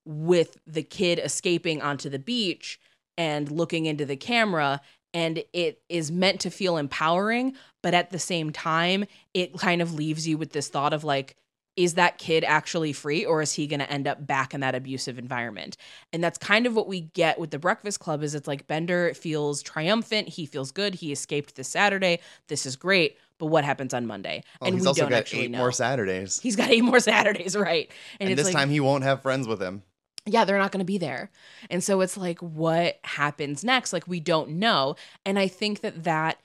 A: with the kid escaping onto the beach and looking into the camera and it is meant to feel empowering but at the same time it kind of leaves you with this thought of like is that kid actually free or is he going to end up back in that abusive environment and that's kind of what we get with the breakfast club is it's like bender feels triumphant he feels good he escaped this saturday this is great but what happens on monday
B: well, oh, and he's we also don't got actually eight know. more saturdays
A: he's got eight more [LAUGHS] saturdays right
B: and, and this like, time he won't have friends with him
A: yeah, they're not going to be there. And so it's like, what happens next? Like, we don't know. And I think that that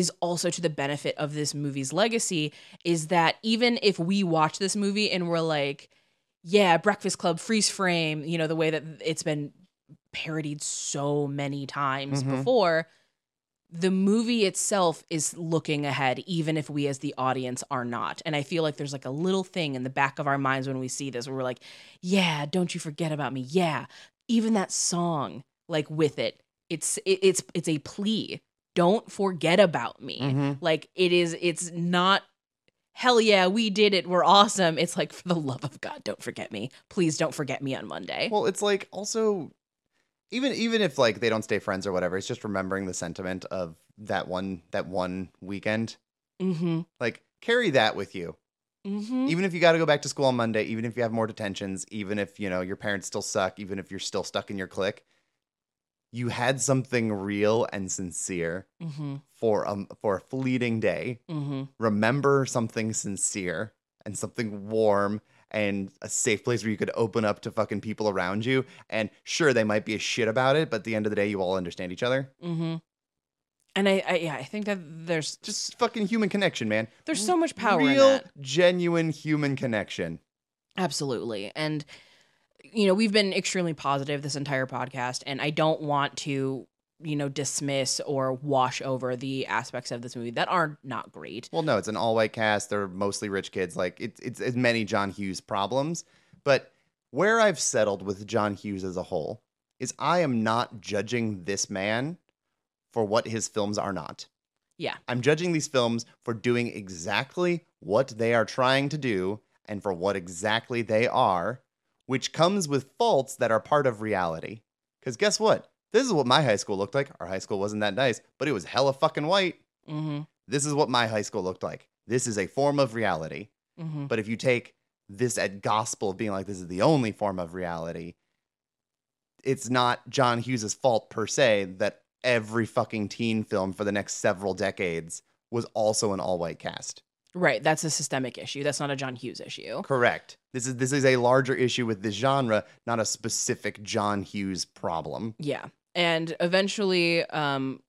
A: is also to the benefit of this movie's legacy is that even if we watch this movie and we're like, yeah, Breakfast Club, freeze frame, you know, the way that it's been parodied so many times mm-hmm. before, the movie itself is looking ahead, even if we as the audience are not. And I feel like there's like a little thing in the back of our minds when we see this where we're like, yeah, don't you forget about me. Yeah. Even that song, like with it, it's it, it's it's a plea don't forget about me. Mm-hmm. Like it is, it's not, hell yeah, we did it. We're awesome. It's like, for the love of God, don't forget me. Please don't forget me on Monday.
B: Well, it's like also, even even if like they don't stay friends or whatever, it's just remembering the sentiment of that one that one weekend. Mm-hmm. Like carry that with you. Mm-hmm. Even if you got to go back to school on Monday, even if you have more detentions, even if you know your parents still suck, even if you're still stuck in your clique, you had something real and sincere mm-hmm. for um for a fleeting day. Mm-hmm. Remember something sincere and something warm and a safe place where you could open up to fucking people around you. And sure, they might be a shit about it, but at the end of the day, you all understand each other.
A: Mm-hmm. And I, I, yeah, I think that there's
B: just fucking human connection, man.
A: There's so much power Real, in that.
B: Genuine human connection.
A: Absolutely. And you know, we've been extremely positive this entire podcast, and I don't want to you know dismiss or wash over the aspects of this movie that are not great.
B: Well, no, it's an all white cast. They're mostly rich kids. Like it's it's many John Hughes problems, but where I've settled with John Hughes as a whole is I am not judging this man for what his films are not.
A: Yeah.
B: I'm judging these films for doing exactly what they are trying to do and for what exactly they are which comes with faults that are part of reality. Because guess what? This is what my high school looked like. Our high school wasn't that nice, but it was hella fucking white. Mm-hmm. This is what my high school looked like. This is a form of reality. Mm-hmm. But if you take this at gospel being like this is the only form of reality, it's not John Hughes's fault per se that every fucking teen film for the next several decades was also an all white cast.
A: Right. That's a systemic issue. That's not a John Hughes issue.
B: Correct. This is this is a larger issue with this genre, not a specific John Hughes problem.
A: Yeah. And eventually, um,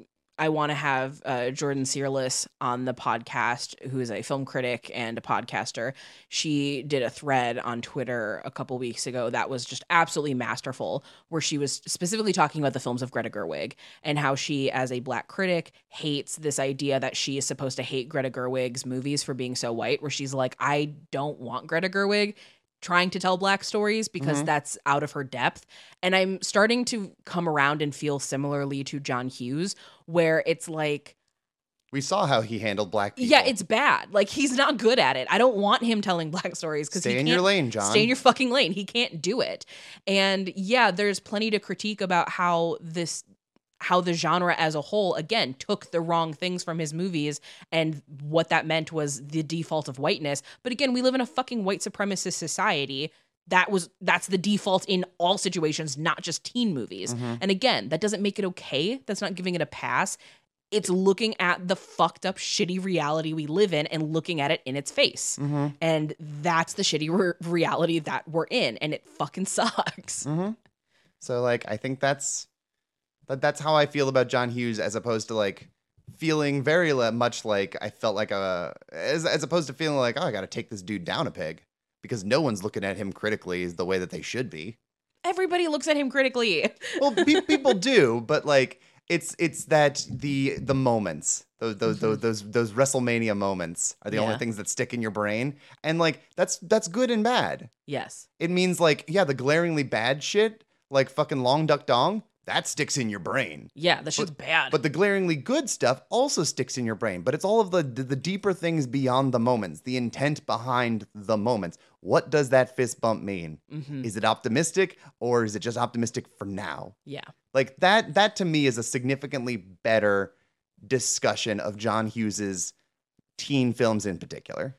A: I want to have uh, Jourdain Searles on the podcast, who is a film critic and a podcaster. She did a thread on Twitter a couple weeks ago that was just absolutely masterful, where she was specifically talking about the films of Greta Gerwig and how she, as a black critic, hates this idea that she is supposed to hate Greta Gerwig's movies for being so white, where she's like, I don't want Greta Gerwig trying to tell black stories because mm-hmm. that's out of her depth. And I'm starting to come around and feel similarly to John Hughes, where it's like
B: we saw how he handled black people.
A: Yeah, it's bad. Like he's not good at it. I don't want him telling [LAUGHS] black stories
B: because stay in your lane, John.
A: Stay in your fucking lane. He can't do it. And yeah, there's plenty to critique about how this how the genre as a whole again took the wrong things from his movies and what that meant was the default of whiteness but again we live in a fucking white supremacist society that was that's the default in all situations not just teen movies mm-hmm. and again that doesn't make it okay that's not giving it a pass it's looking at the fucked up shitty reality we live in and looking at it in its face mm-hmm. and that's the shitty re- reality that we're in and it fucking [LAUGHS] sucks mm-hmm.
B: so like i think that's that's how I feel about John Hughes, as opposed to like feeling very much like I felt like a as as opposed to feeling like oh I got to take this dude down a peg because no one's looking at him critically the way that they should be.
A: Everybody looks at him critically.
B: well, pe- [LAUGHS] people do, but like it's it's that the the moments those those mm-hmm. those, those WrestleMania moments are the yeah. only things that stick in your brain, and like that's that's good and bad.
A: Yes,
B: it means like yeah, the glaringly bad shit like fucking Long Duk Dong that sticks in your brain.
A: Yeah,
B: that
A: shit's
B: but,
A: bad.
B: But the glaringly good stuff also sticks in your brain. But it's all of the, the the deeper things beyond the moments, the intent behind the moments. What does that fist bump mean? Mm-hmm. Is it optimistic or is it just optimistic for now?
A: Yeah,
B: like that. That to me is a significantly better discussion of John Hughes's teen films in particular.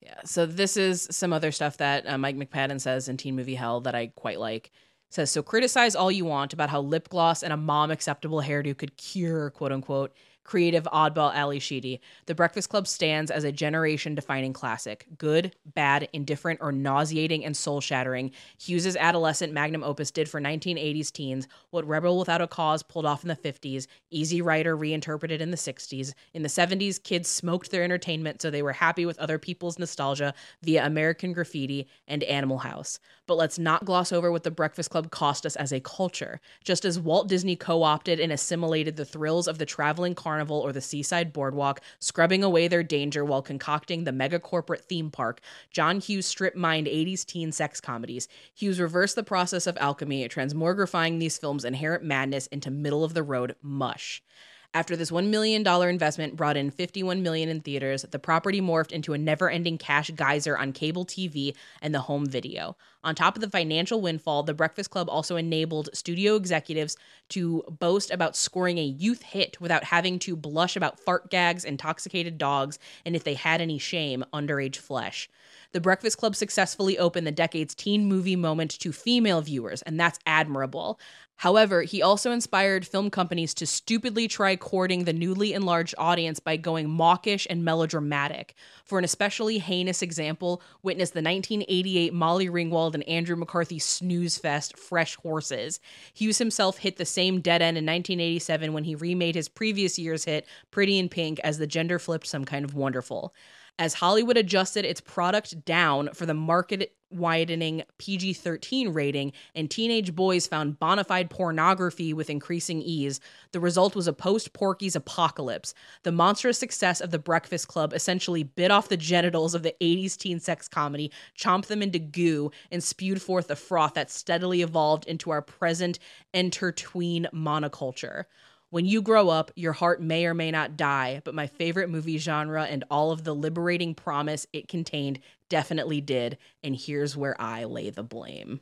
A: Yeah. So this is some other stuff that uh, Mike McPadden says in Teen Movie Hell that I quite like says so criticize all you want about how lip gloss and a mom acceptable hairdo could cure quote unquote creative oddball Ally Sheedy. The Breakfast Club stands as a generation defining classic. Good, bad, indifferent, or nauseating and soul shattering. Hughes's adolescent magnum opus did for 1980s teens what Rebel Without a Cause pulled off in the 50s, Easy Rider reinterpreted in the 60s. In the 70s, kids smoked their entertainment so they were happy with other people's nostalgia via American Graffiti and Animal House but let's not gloss over what the Breakfast Club cost us as a culture. Just as Walt Disney co opted and assimilated the thrills of the traveling carnival or the seaside boardwalk, scrubbing away their danger while concocting the mega corporate theme park, John Hughes strip mined 80s teen sex comedies. Hughes reversed the process of alchemy, transmogrifying these films' inherent madness into middle of the road mush. After this $1 million investment brought in $51 million in theaters, the property morphed into a never-ending cash geyser on cable TV and the home video. On top of the financial windfall, The Breakfast Club also enabled studio executives to boast about scoring a youth hit without having to blush about fart gags, intoxicated dogs, and if they had any shame, underage flesh. The Breakfast Club successfully opened the decade's teen movie moment to female viewers, and that's admirable. However, he also inspired film companies to stupidly try courting the newly enlarged audience by going mawkish and melodramatic. For an especially heinous example, witness the 1988 Molly Ringwald and Andrew McCarthy snooze fest Fresh Horses. Hughes himself hit the same dead end in 1987 when he remade his previous year's hit Pretty in Pink as the gender flipped some kind of wonderful as Hollywood adjusted its product down for the market widening PG 13 rating, and teenage boys found bona fide pornography with increasing ease, the result was a post Porky's apocalypse. The monstrous success of The Breakfast Club essentially bit off the genitals of the 80s teen sex comedy, chomped them into goo, and spewed forth a froth that steadily evolved into our present intertween monoculture. When you grow up, your heart may or may not die, but my favorite movie genre and all of the liberating promise it contained definitely did. And here's where I lay the blame.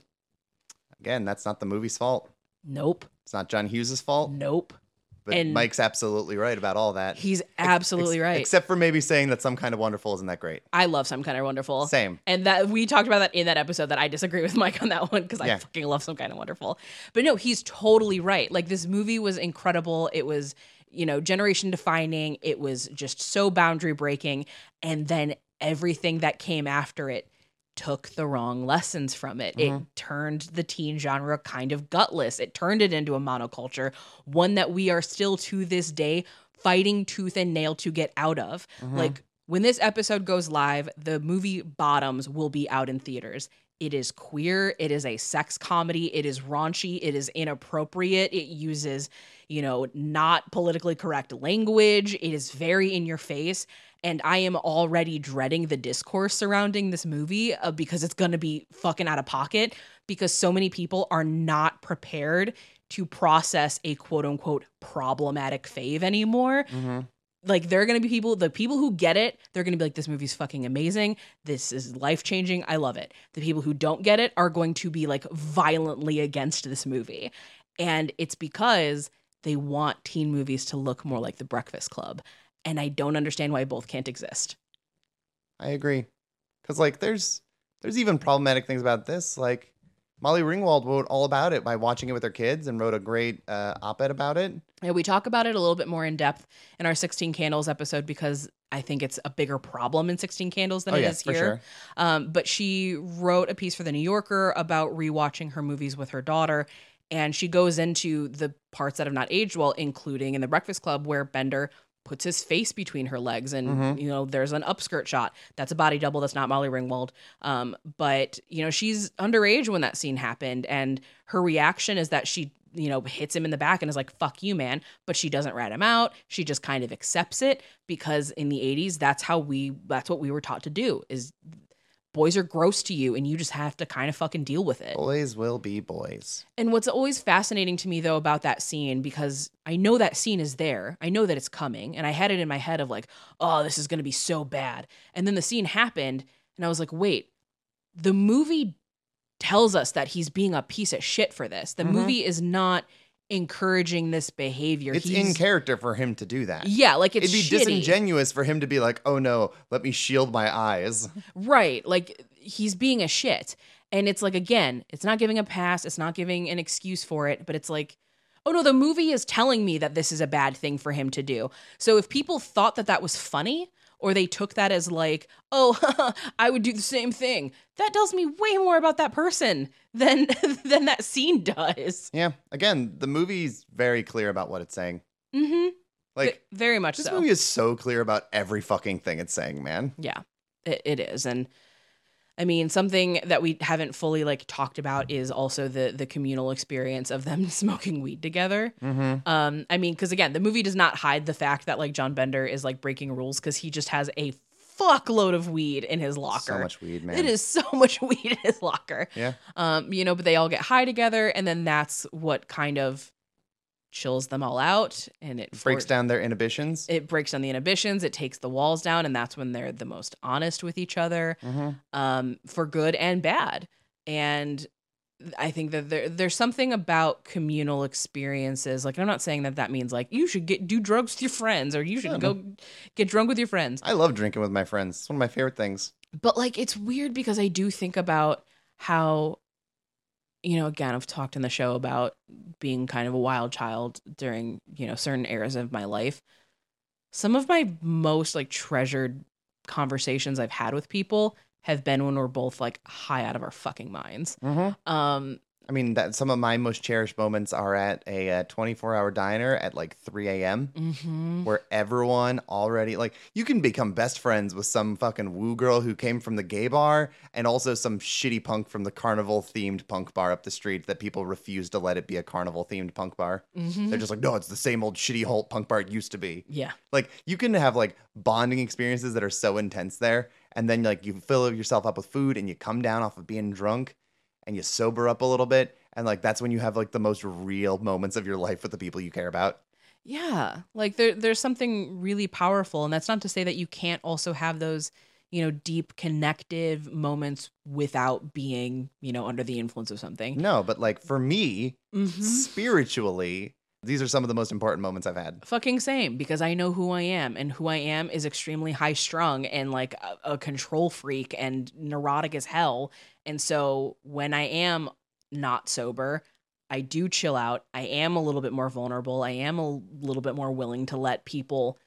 B: Again, that's not the movie's fault.
A: Nope.
B: It's not John Hughes's fault.
A: Nope.
B: But and Mike's absolutely right about all that.
A: He's absolutely ex- ex- right.
B: Except for maybe saying that some kind of wonderful isn't that great.
A: I love some kind of wonderful.
B: Same.
A: And that we talked about that in that episode that I disagree with [LAUGHS] Mike on that one because yeah. I fucking love some kind of wonderful. But no, he's totally right. Like this movie was incredible. It was, you know, generation defining. It was just so boundary breaking. And then everything that came after it took the wrong lessons from it. Mm-hmm. It turned the teen genre kind of gutless. It turned it into a monoculture, one that we are still to this day fighting tooth and nail to get out of. Mm-hmm. Like when this episode goes live, the movie Bottoms will be out in theaters. It is queer, it is a sex comedy, it is raunchy, it is inappropriate, it uses, you know, not politically correct language, it is very in your face and I am already dreading the discourse surrounding this movie uh, because it's going to be fucking out of pocket because so many people are not prepared to process a quote unquote problematic fave anymore. Mm-hmm. Like there are going to be people, the people who get it, they're going to be like, this movie's fucking amazing. This is life changing. I love it. The people who don't get it are going to be like violently against this movie. And it's because they want teen movies to look more like The Breakfast Club and I don't understand why both can't exist.
B: I agree. Cuz like there's there's even problematic things about this like Molly Ringwald wrote all about it by watching it with her kids and wrote a great uh, op ed about it.
A: Yeah, we talk about it a little bit more in depth in our 16 Candles episode because I think it's a bigger problem in 16 Candles than oh, it yeah, is here. Sure. Um, but she wrote a piece for The New Yorker about rewatching her movies with her daughter. And she goes into the parts that have not aged well, including in The Breakfast Club, where Bender puts his face between her legs and mm-hmm. you know there's an upskirt shot that's a body double that's not molly ringwald um, but you know she's underage when that scene happened and her reaction is that she you know hits him in the back and is like fuck you man but she doesn't rat him out she just kind of accepts it because in the 80s that's how we that's what we were taught to do is boys are gross to you and you just have to kind of fucking deal with it.
B: Boys will be boys.
A: And what's always fascinating to me though about that scene because I know that scene is there. I know that it's coming and I had it in my head of like, "Oh, this is going to be so bad." And then the scene happened and I was like, "Wait, the movie tells us that he's being a piece of shit for this. The mm-hmm. movie is not encouraging this behavior.
B: It's
A: He's,
B: in character for him to do that.
A: Yeah, like it'd
B: be
A: shitty.
B: disingenuous for him to be like, "Oh no, let me shield my eyes."
A: Right, like he's being a shit. And it's like again, it's not giving a pass, it's not giving an excuse for it, but it's like Oh no, the movie is telling me that this is a bad thing for him to do. So if people thought that that was funny, or they took that as like, oh, [LAUGHS] I would do the same thing. That tells me way more about that person than [LAUGHS] than that scene does.
B: Yeah. Again, the movie's very clear about what it's saying. Mm-hmm.
A: Like v- very much.
B: This
A: so.
B: movie is so clear about every fucking thing it's saying, man.
A: Yeah, it, it is, and I mean, something that we haven't fully like talked about is also the the communal experience of them [LAUGHS] smoking weed together. Mm-hmm. Um, I mean, because again, the movie does not hide the fact that like John Bender is like breaking rules because he just has a fuckload of weed in his locker. So
B: much weed, man.
A: It is so [LAUGHS] much weed in his locker. Yeah. Um, you know, but they all get high together, and then that's what kind of chills them all out and it
B: breaks for- down their inhibitions.
A: It breaks down the inhibitions, it takes the walls down, and that's when they're the most honest with each other mm-hmm. um, for good and bad. And I think that there, there's something about communal experiences. Like, I'm not saying that that means like you should get do drugs with your friends or you should yeah, go get drunk with your friends.
B: I love drinking with my friends. It's one of my favorite things.
A: But like, it's weird because I do think about how you know, again, I've talked in the show about being kind of a wild child during, you know, certain eras of my life. Some of my most like treasured conversations I've had with people have been when we're both like high out of our fucking minds. Mm-hmm. Um,
B: I mean, that some of my most cherished moments are at a uh, 24 hour diner at like 3 a.m., mm-hmm. where everyone already, like, you can become best friends with some fucking woo girl who came from the gay bar and also some shitty punk from the carnival themed punk bar up the street that people refuse to let it be a carnival themed punk bar. Mm-hmm. They're just like, no, it's the same old shitty Holt punk bar it used to be.
A: Yeah.
B: Like, you can have like bonding experiences that are so intense there. And then, like, you fill yourself up with food and you come down off of being drunk and you sober up a little bit and like that's when you have like the most real moments of your life with the people you care about
A: yeah like there, there's something really powerful and that's not to say that you can't also have those you know deep connective moments without being you know under the influence of something
B: no but like for me mm-hmm. spiritually these are some of the most important moments I've had.
A: Fucking same, because I know who I am, and who I am is extremely high strung and like a, a control freak and neurotic as hell. And so when I am not sober, I do chill out. I am a little bit more vulnerable. I am a little bit more willing to let people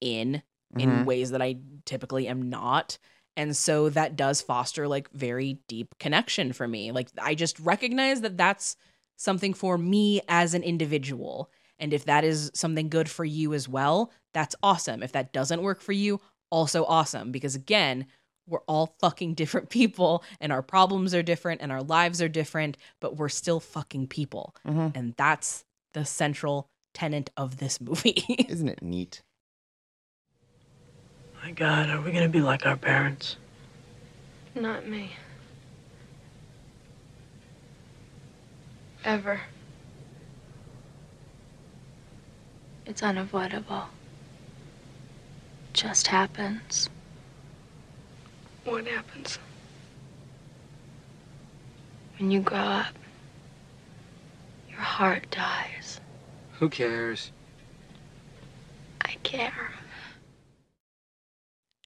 A: in in mm-hmm. ways that I typically am not. And so that does foster like very deep connection for me. Like I just recognize that that's something for me as an individual. And if that is something good for you as well, that's awesome. If that doesn't work for you, also awesome. Because again, we're all fucking [LAUGHS] different people and our problems are different and our lives are different, but we're still fucking people. Mm-hmm. And that's the central tenet of this [LAUGHS] movie.
B: Isn't it neat?
G: My God, are we going to be like our parents?
H: Not me. Ever. It's unavoidable. Just happens.
G: What happens?
H: When you grow up, your heart dies.
G: Who cares?
H: I care.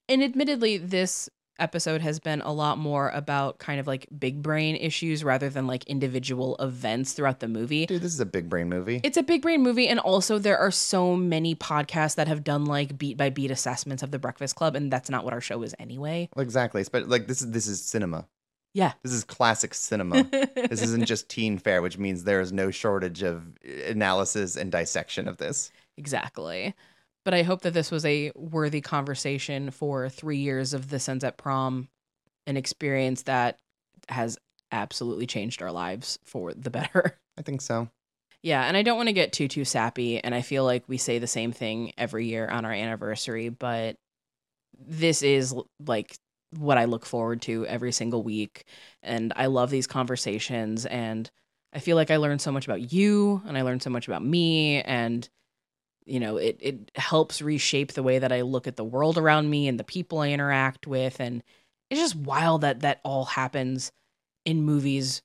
A: And admittedly, this episode has been a lot more about kind of like big brain issues rather than like individual events throughout the movie.
B: Dude, this is a big brain movie.
A: It's a big brain movie. And also, there are so many podcasts that have done like beat by beat assessments of the Breakfast Club, and that's not what our show is anyway.
B: Exactly. But like, this is, this is cinema.
A: Yeah.
B: This is classic cinema. [LAUGHS] this isn't just teen fare, which means there is no shortage of eh, analysis and dissection of this.
A: Exactly but I hope that this was a worthy conversation for three years of This Ends at Prom, an experience that has absolutely changed our lives for the better.
B: [LAUGHS] I think so.
A: Yeah, and I don't want to get too too sappy, and I feel like we say the same thing every year on our anniversary, but this is like what I look forward to every single week, and I love these conversations, and I feel like I learned so much about you, and I learned so much about me, and you know it it helps reshape the way that I look at the world around me and the people I interact with and it's just wild that that all happens in movies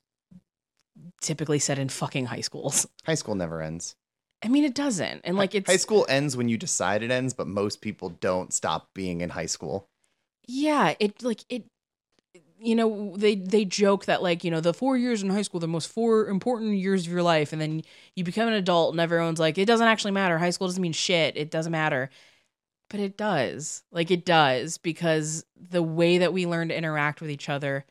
A: typically set in fucking high schools.
B: [LAUGHS] High school never ends.
A: I mean, it doesn't. And like it's
B: high school ends when you decide it ends, but most people don't stop being in high school.
A: Yeah, it like it you know they they joke that like you know the four years in high school the most four important years of your life and then you become an adult and everyone's like it doesn't actually matter high school doesn't mean shit it doesn't matter but it does like it does because the way that we learn to interact with each other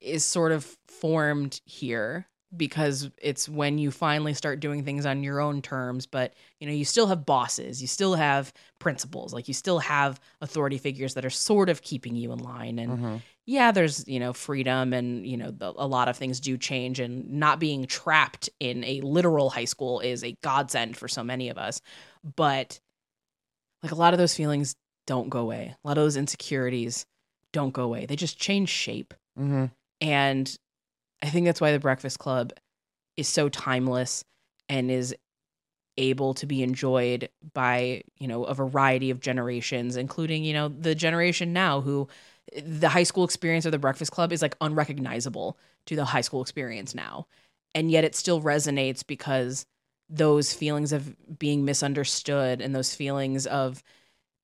A: is sort of formed here because it's when you finally start doing things on your own terms but you know you still have bosses you still have principals like you still have authority figures that are sort of keeping you in line and mm-hmm yeah, there's, you know, freedom and, you know, the, a lot of things do change and not being trapped in a literal high school is a godsend for so many of us. But like a lot of those feelings don't go away. A lot of those insecurities don't go away. They just change shape.
B: Mm-hmm.
A: And I think that's why The Breakfast Club is so timeless and is able to be enjoyed by, you know, a variety of generations, including, you know, the generation now who the high school experience or the breakfast club is like unrecognizable to the high school experience now and yet it still resonates because those feelings of being misunderstood and those feelings of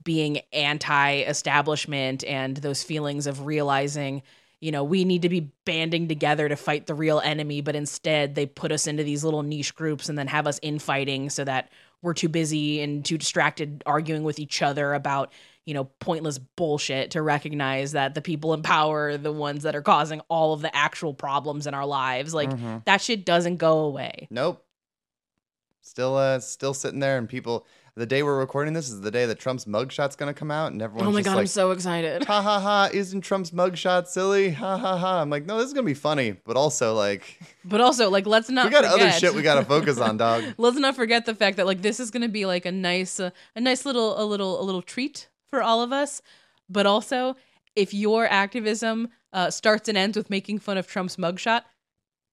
A: being anti-establishment and those feelings of realizing you know we need to be banding together to fight the real enemy but instead they put us into these little niche groups and then have us infighting so that we're too busy and too distracted arguing with each other about you know, pointless bullshit to recognize that the people in power are the ones that are causing all of the actual problems in our lives. Like mm-hmm. that shit doesn't go away.
B: Nope. Still uh still sitting there and people the day we're recording this is the day that Trump's mugshot's gonna come out, and everyone's oh
A: my
B: god, like, I'm
A: so excited! Ha
B: ha ha! Isn't Trump's mugshot silly? Ha ha ha! I'm like, no, this is gonna be funny, but also like,
A: [LAUGHS] but also like, let's
B: not.
A: We got
B: forget. other shit we gotta focus on, dog. [LAUGHS]
A: let's not forget the fact that like this is gonna be like a nice, uh, a nice little, a little, a little treat for all of us. But also, if your activism uh, starts and ends with making fun of Trump's mugshot,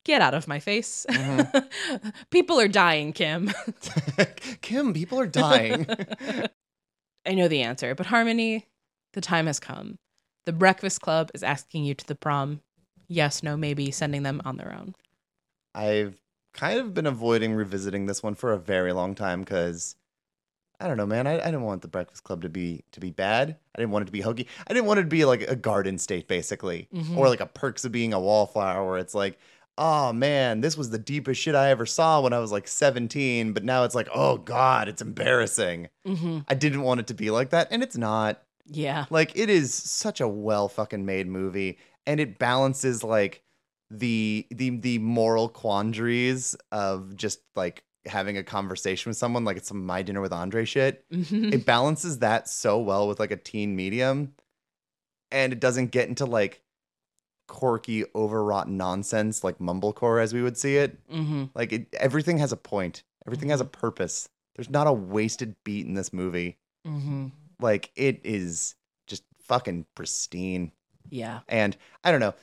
A: get out of my face. Mm-hmm. [LAUGHS] people are dying, Kim.
B: [LAUGHS] Kim, people are dying.
A: [LAUGHS] I know the answer, but Harmony, the time has come. The Breakfast Club is asking you to the prom. Yes, no, maybe, sending them on their own.
B: I've kind of been avoiding revisiting this one for a very long time because I don't know, man. I, I didn't want the Breakfast Club to be to be bad. I didn't want it to be hokey. I didn't want it to be like a Garden State, basically, mm-hmm. or like a Perks of Being a Wallflower, where it's like, oh man, this was the deepest shit I ever saw when I was like 17, but now it's like, oh god, it's embarrassing.
A: Mm-hmm.
B: I didn't want it to be like that, and it's not.
A: Yeah,
B: like it is such a well fucking made movie, and it balances like the the the moral quandaries of just like having a conversation with someone like it's some my dinner with andre shit
A: mm-hmm.
B: it balances that so well with like a teen medium and it doesn't get into like quirky overwrought nonsense like mumblecore as we would see it
A: mm-hmm.
B: like it, everything has a point everything mm-hmm. has a mm-hmm. purpose there's not a wasted beat in this movie
A: mm-hmm.
B: like it is just fucking pristine
A: yeah
B: and i don't know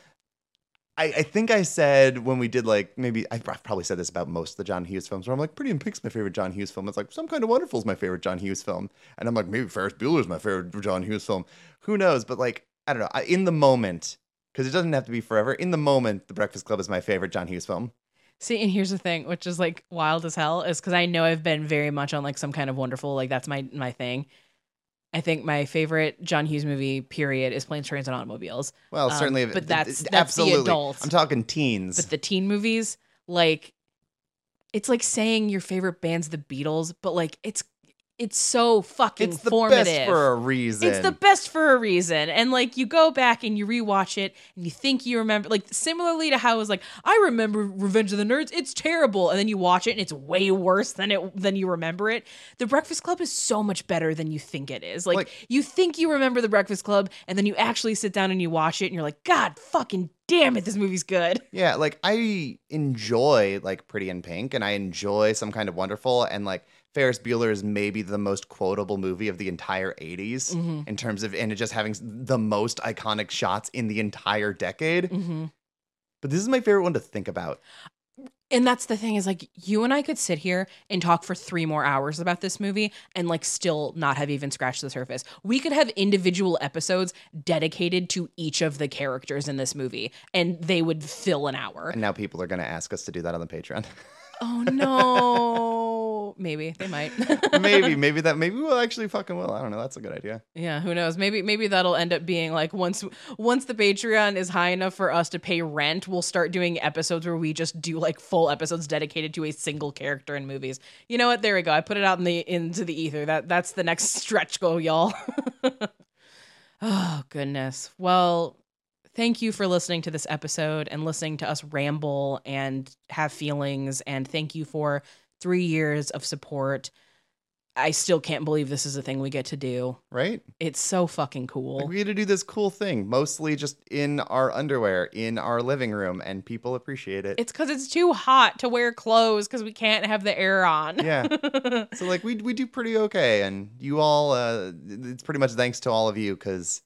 B: I, I, think I said when we did like maybe i probably said this about most of the John Hughes films where I'm like Pretty in Pink's my favorite John Hughes film. It's like Some Kind of Wonderful is my favorite John Hughes film, and I'm like maybe Ferris Bueller's my favorite John Hughes film. Who knows? But like I don't know. I, in the moment, because it doesn't have to be forever. In the moment, The Breakfast Club is my favorite John Hughes film.
A: See, and here's the thing, which is like wild as hell, is because I know I've been very much on like some kind of wonderful, like that's my my thing. I think my favorite John Hughes movie period is Planes, Trains, and Automobiles.
B: Well, um, certainly, but that's, that's absolutely. The adult. I'm talking teens.
A: But the teen movies, like, it's like saying your favorite band's the Beatles, but like it's it's so fucking it's the formative. best
B: for a reason.
A: It's the best for a reason. And like you go back and you rewatch it and you think you remember like similarly to how I was like, I remember Revenge of the Nerds, it's terrible. And then you watch it and it's way worse than it than you remember it. The Breakfast Club is so much better than you think it is. Like, like you think you remember the Breakfast Club and then you actually sit down and you watch it and you're like, God fucking damn it, this movie's good.
B: [LAUGHS] Yeah, like I enjoy like Pretty in Pink and I enjoy some kind of wonderful and like Ferris Bueller is maybe the most quotable movie of the entire
A: 80s mm-hmm.
B: in terms of and just having the most iconic shots in the entire decade.
A: Mm-hmm.
B: But this is my favorite one to think about.
A: And that's the thing is like you and I could sit here and talk for 3 more hours about this movie and like still not have even scratched the surface. We could have individual episodes dedicated to each of the characters in this movie and they would fill an hour.
B: And now people are going to ask us to do that on the Patreon. [LAUGHS]
A: oh no. [LAUGHS] maybe they might.
B: [LAUGHS] maybe, maybe that maybe we'll actually fucking will. I don't know. That's a good idea.
A: Yeah, who knows? Maybe maybe that'll end up being like once once the Patreon is high enough for us to pay rent, we'll start doing episodes where we just do like full episodes dedicated to a single character in movies. You know what? There we go. I put it out in the into the ether. That that's the next [LAUGHS] stretch goal, y'all. oh goodness. Well, Thank you for listening to this episode and listening to us ramble and have feelings. And thank you for three years of support. I still can't believe this is a thing we get to do.
B: Right?
A: It's so fucking cool. Like
B: we get to do this cool thing, mostly just in our underwear in our living room, and people appreciate it.
A: It's because it's too hot to wear clothes because we can't have the air on.
B: yeah. [LAUGHS] So like we we do pretty okay, and you all, uh, it's pretty much thanks to all of you because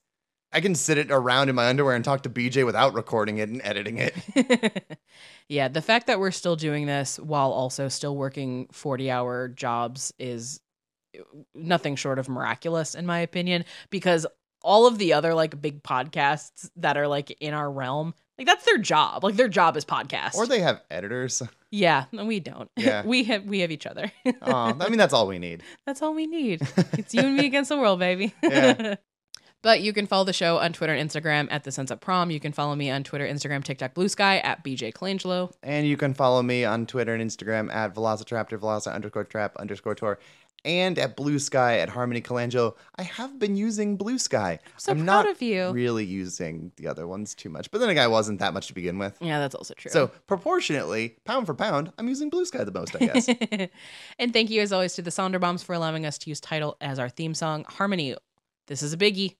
B: I can sit it around in my underwear and talk to BJ without recording it and editing
A: it. [LAUGHS] yeah, the fact that we're still doing this while also still working 40-hour jobs is uh, nothing short of miraculous in my opinion because all of the other like big podcasts that are like in our realm, like that's their job. Like their job is podcast.
B: Or they have editors.
A: Yeah, we don't.
B: Yeah. [LAUGHS]
A: we have we have each other.
B: um, I mean, that's all we need.
A: [LAUGHS] That's all we need. It's you and me against the world, baby.
B: yeah.
A: But you can follow the show on Twitter and Instagram at This Ends at Prom. You can follow me on Twitter, Instagram, TikTok, Bluesky at BJ Colangelo.
B: And you can follow me on Twitter and Instagram at Velocitraptor, Veloci underscore trap underscore tour. And at Bluesky at Harmony Colangelo. I have been using Bluesky.
A: I'm, so I'm not
B: really using the other ones too much. But then again, I wasn't that much to begin with.
A: Yeah, that's also true.
B: So proportionately, pound for pound, I'm using Bluesky the most, I guess. [LAUGHS]
A: and thank you as always to the Sonder Bombs for allowing us to use title as our theme song. Harmony, this is a biggie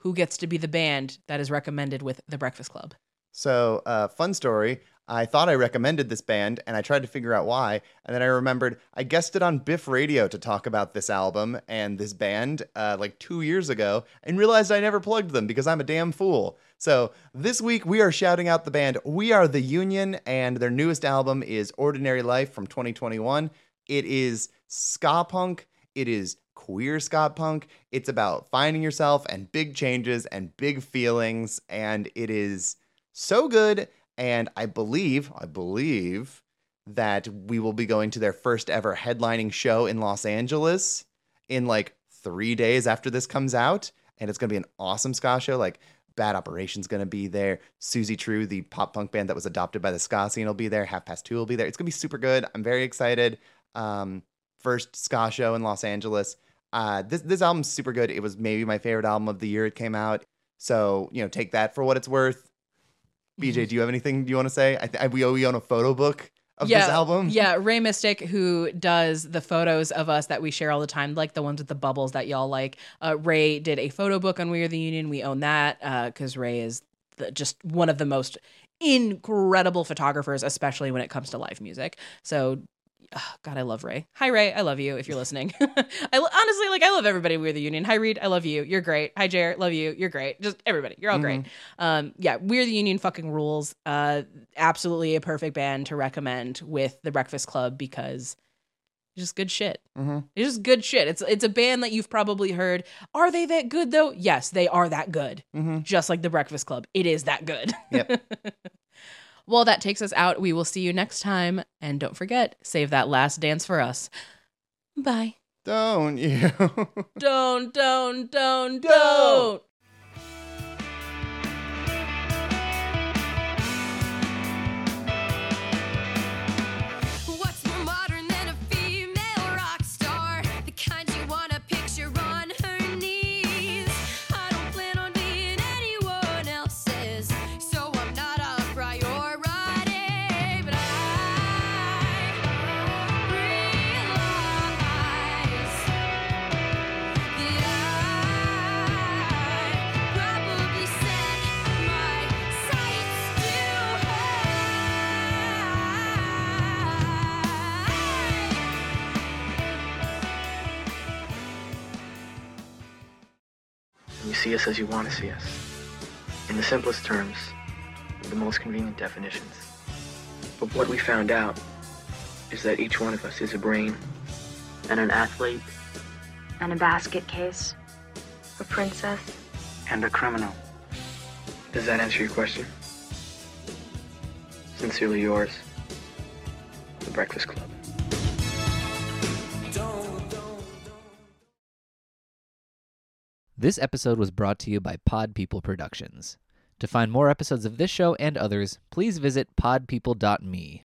A: who gets to be the band that is recommended with The Breakfast Club.
B: So, uh, fun story. I thought I recommended this band and I tried to figure out why. And then I remembered I guessed it on Biff Radio to talk about this album and this band uh, like two years ago and realized I never plugged them because I'm a damn fool. So this week we are shouting out the band We Are the Union and their newest album is Ordinary Life from 2021. It is ska punk, it is queer ska punk. It's about finding yourself and big changes and big feelings. And it is so good. And I believe, I believe that we will be going to their first ever headlining show in Los Angeles in like three days after this comes out. And it's going to be an awesome ska show. Like, Bad Operation's going to be there. Suzy True, the pop punk band that was adopted by the ska scene, will be there. Half Past Two will be there. It's going to be super good. I'm very excited. Um, first ska show in Los Angeles. Uh, this this album's super good. It was maybe my favorite album of the year it came out. So you know, take that for what it's worth. BJ, mm-hmm. do you have anything you want to say? I th- we owe own a photo book of yeah, this album.
A: Yeah, Ray Mystic, who does the photos of us that we share all the time, like the ones with the bubbles that y'all like. Uh, Ray did a photo book on We Are the Union. We own that because uh, Ray is the, just one of the most incredible photographers, especially when it comes to live music. So oh, God, I love Ray. Hi, Ray. I love you if you're listening. [LAUGHS] I honestly like I love everybody. We're the Union. Hi, Reade. I love you. You're great. Hi, Jared. Love you. You're great. Just everybody. You're all mm-hmm. great. Um, yeah, We're the Union fucking rules. Uh, absolutely a perfect band to recommend with the Breakfast Club because just good shit.
B: Mm-hmm.
A: It's just good shit. It's it's a band that you've probably heard. Are they that good though? Yes, they are that good.
B: Mm-hmm.
A: Just like the Breakfast Club, it is that good.
B: Yep.
A: [LAUGHS] Well, that takes us out. We will see you next time. And don't forget, save that last dance for us. Bye.
B: Don't
A: you? [LAUGHS] don't, don't, don't, don't. don't.
G: see us as you want to see us. In the simplest terms, the most convenient definitions. But what we found out is that each one of us is a brain, and an athlete,
H: and a basket case, a princess,
G: and a criminal. Does that answer your question? Sincerely yours, The Breakfast Club.
B: This episode was brought to you by Pod People Productions. To find more episodes of this show and others, please visit podpeople.me.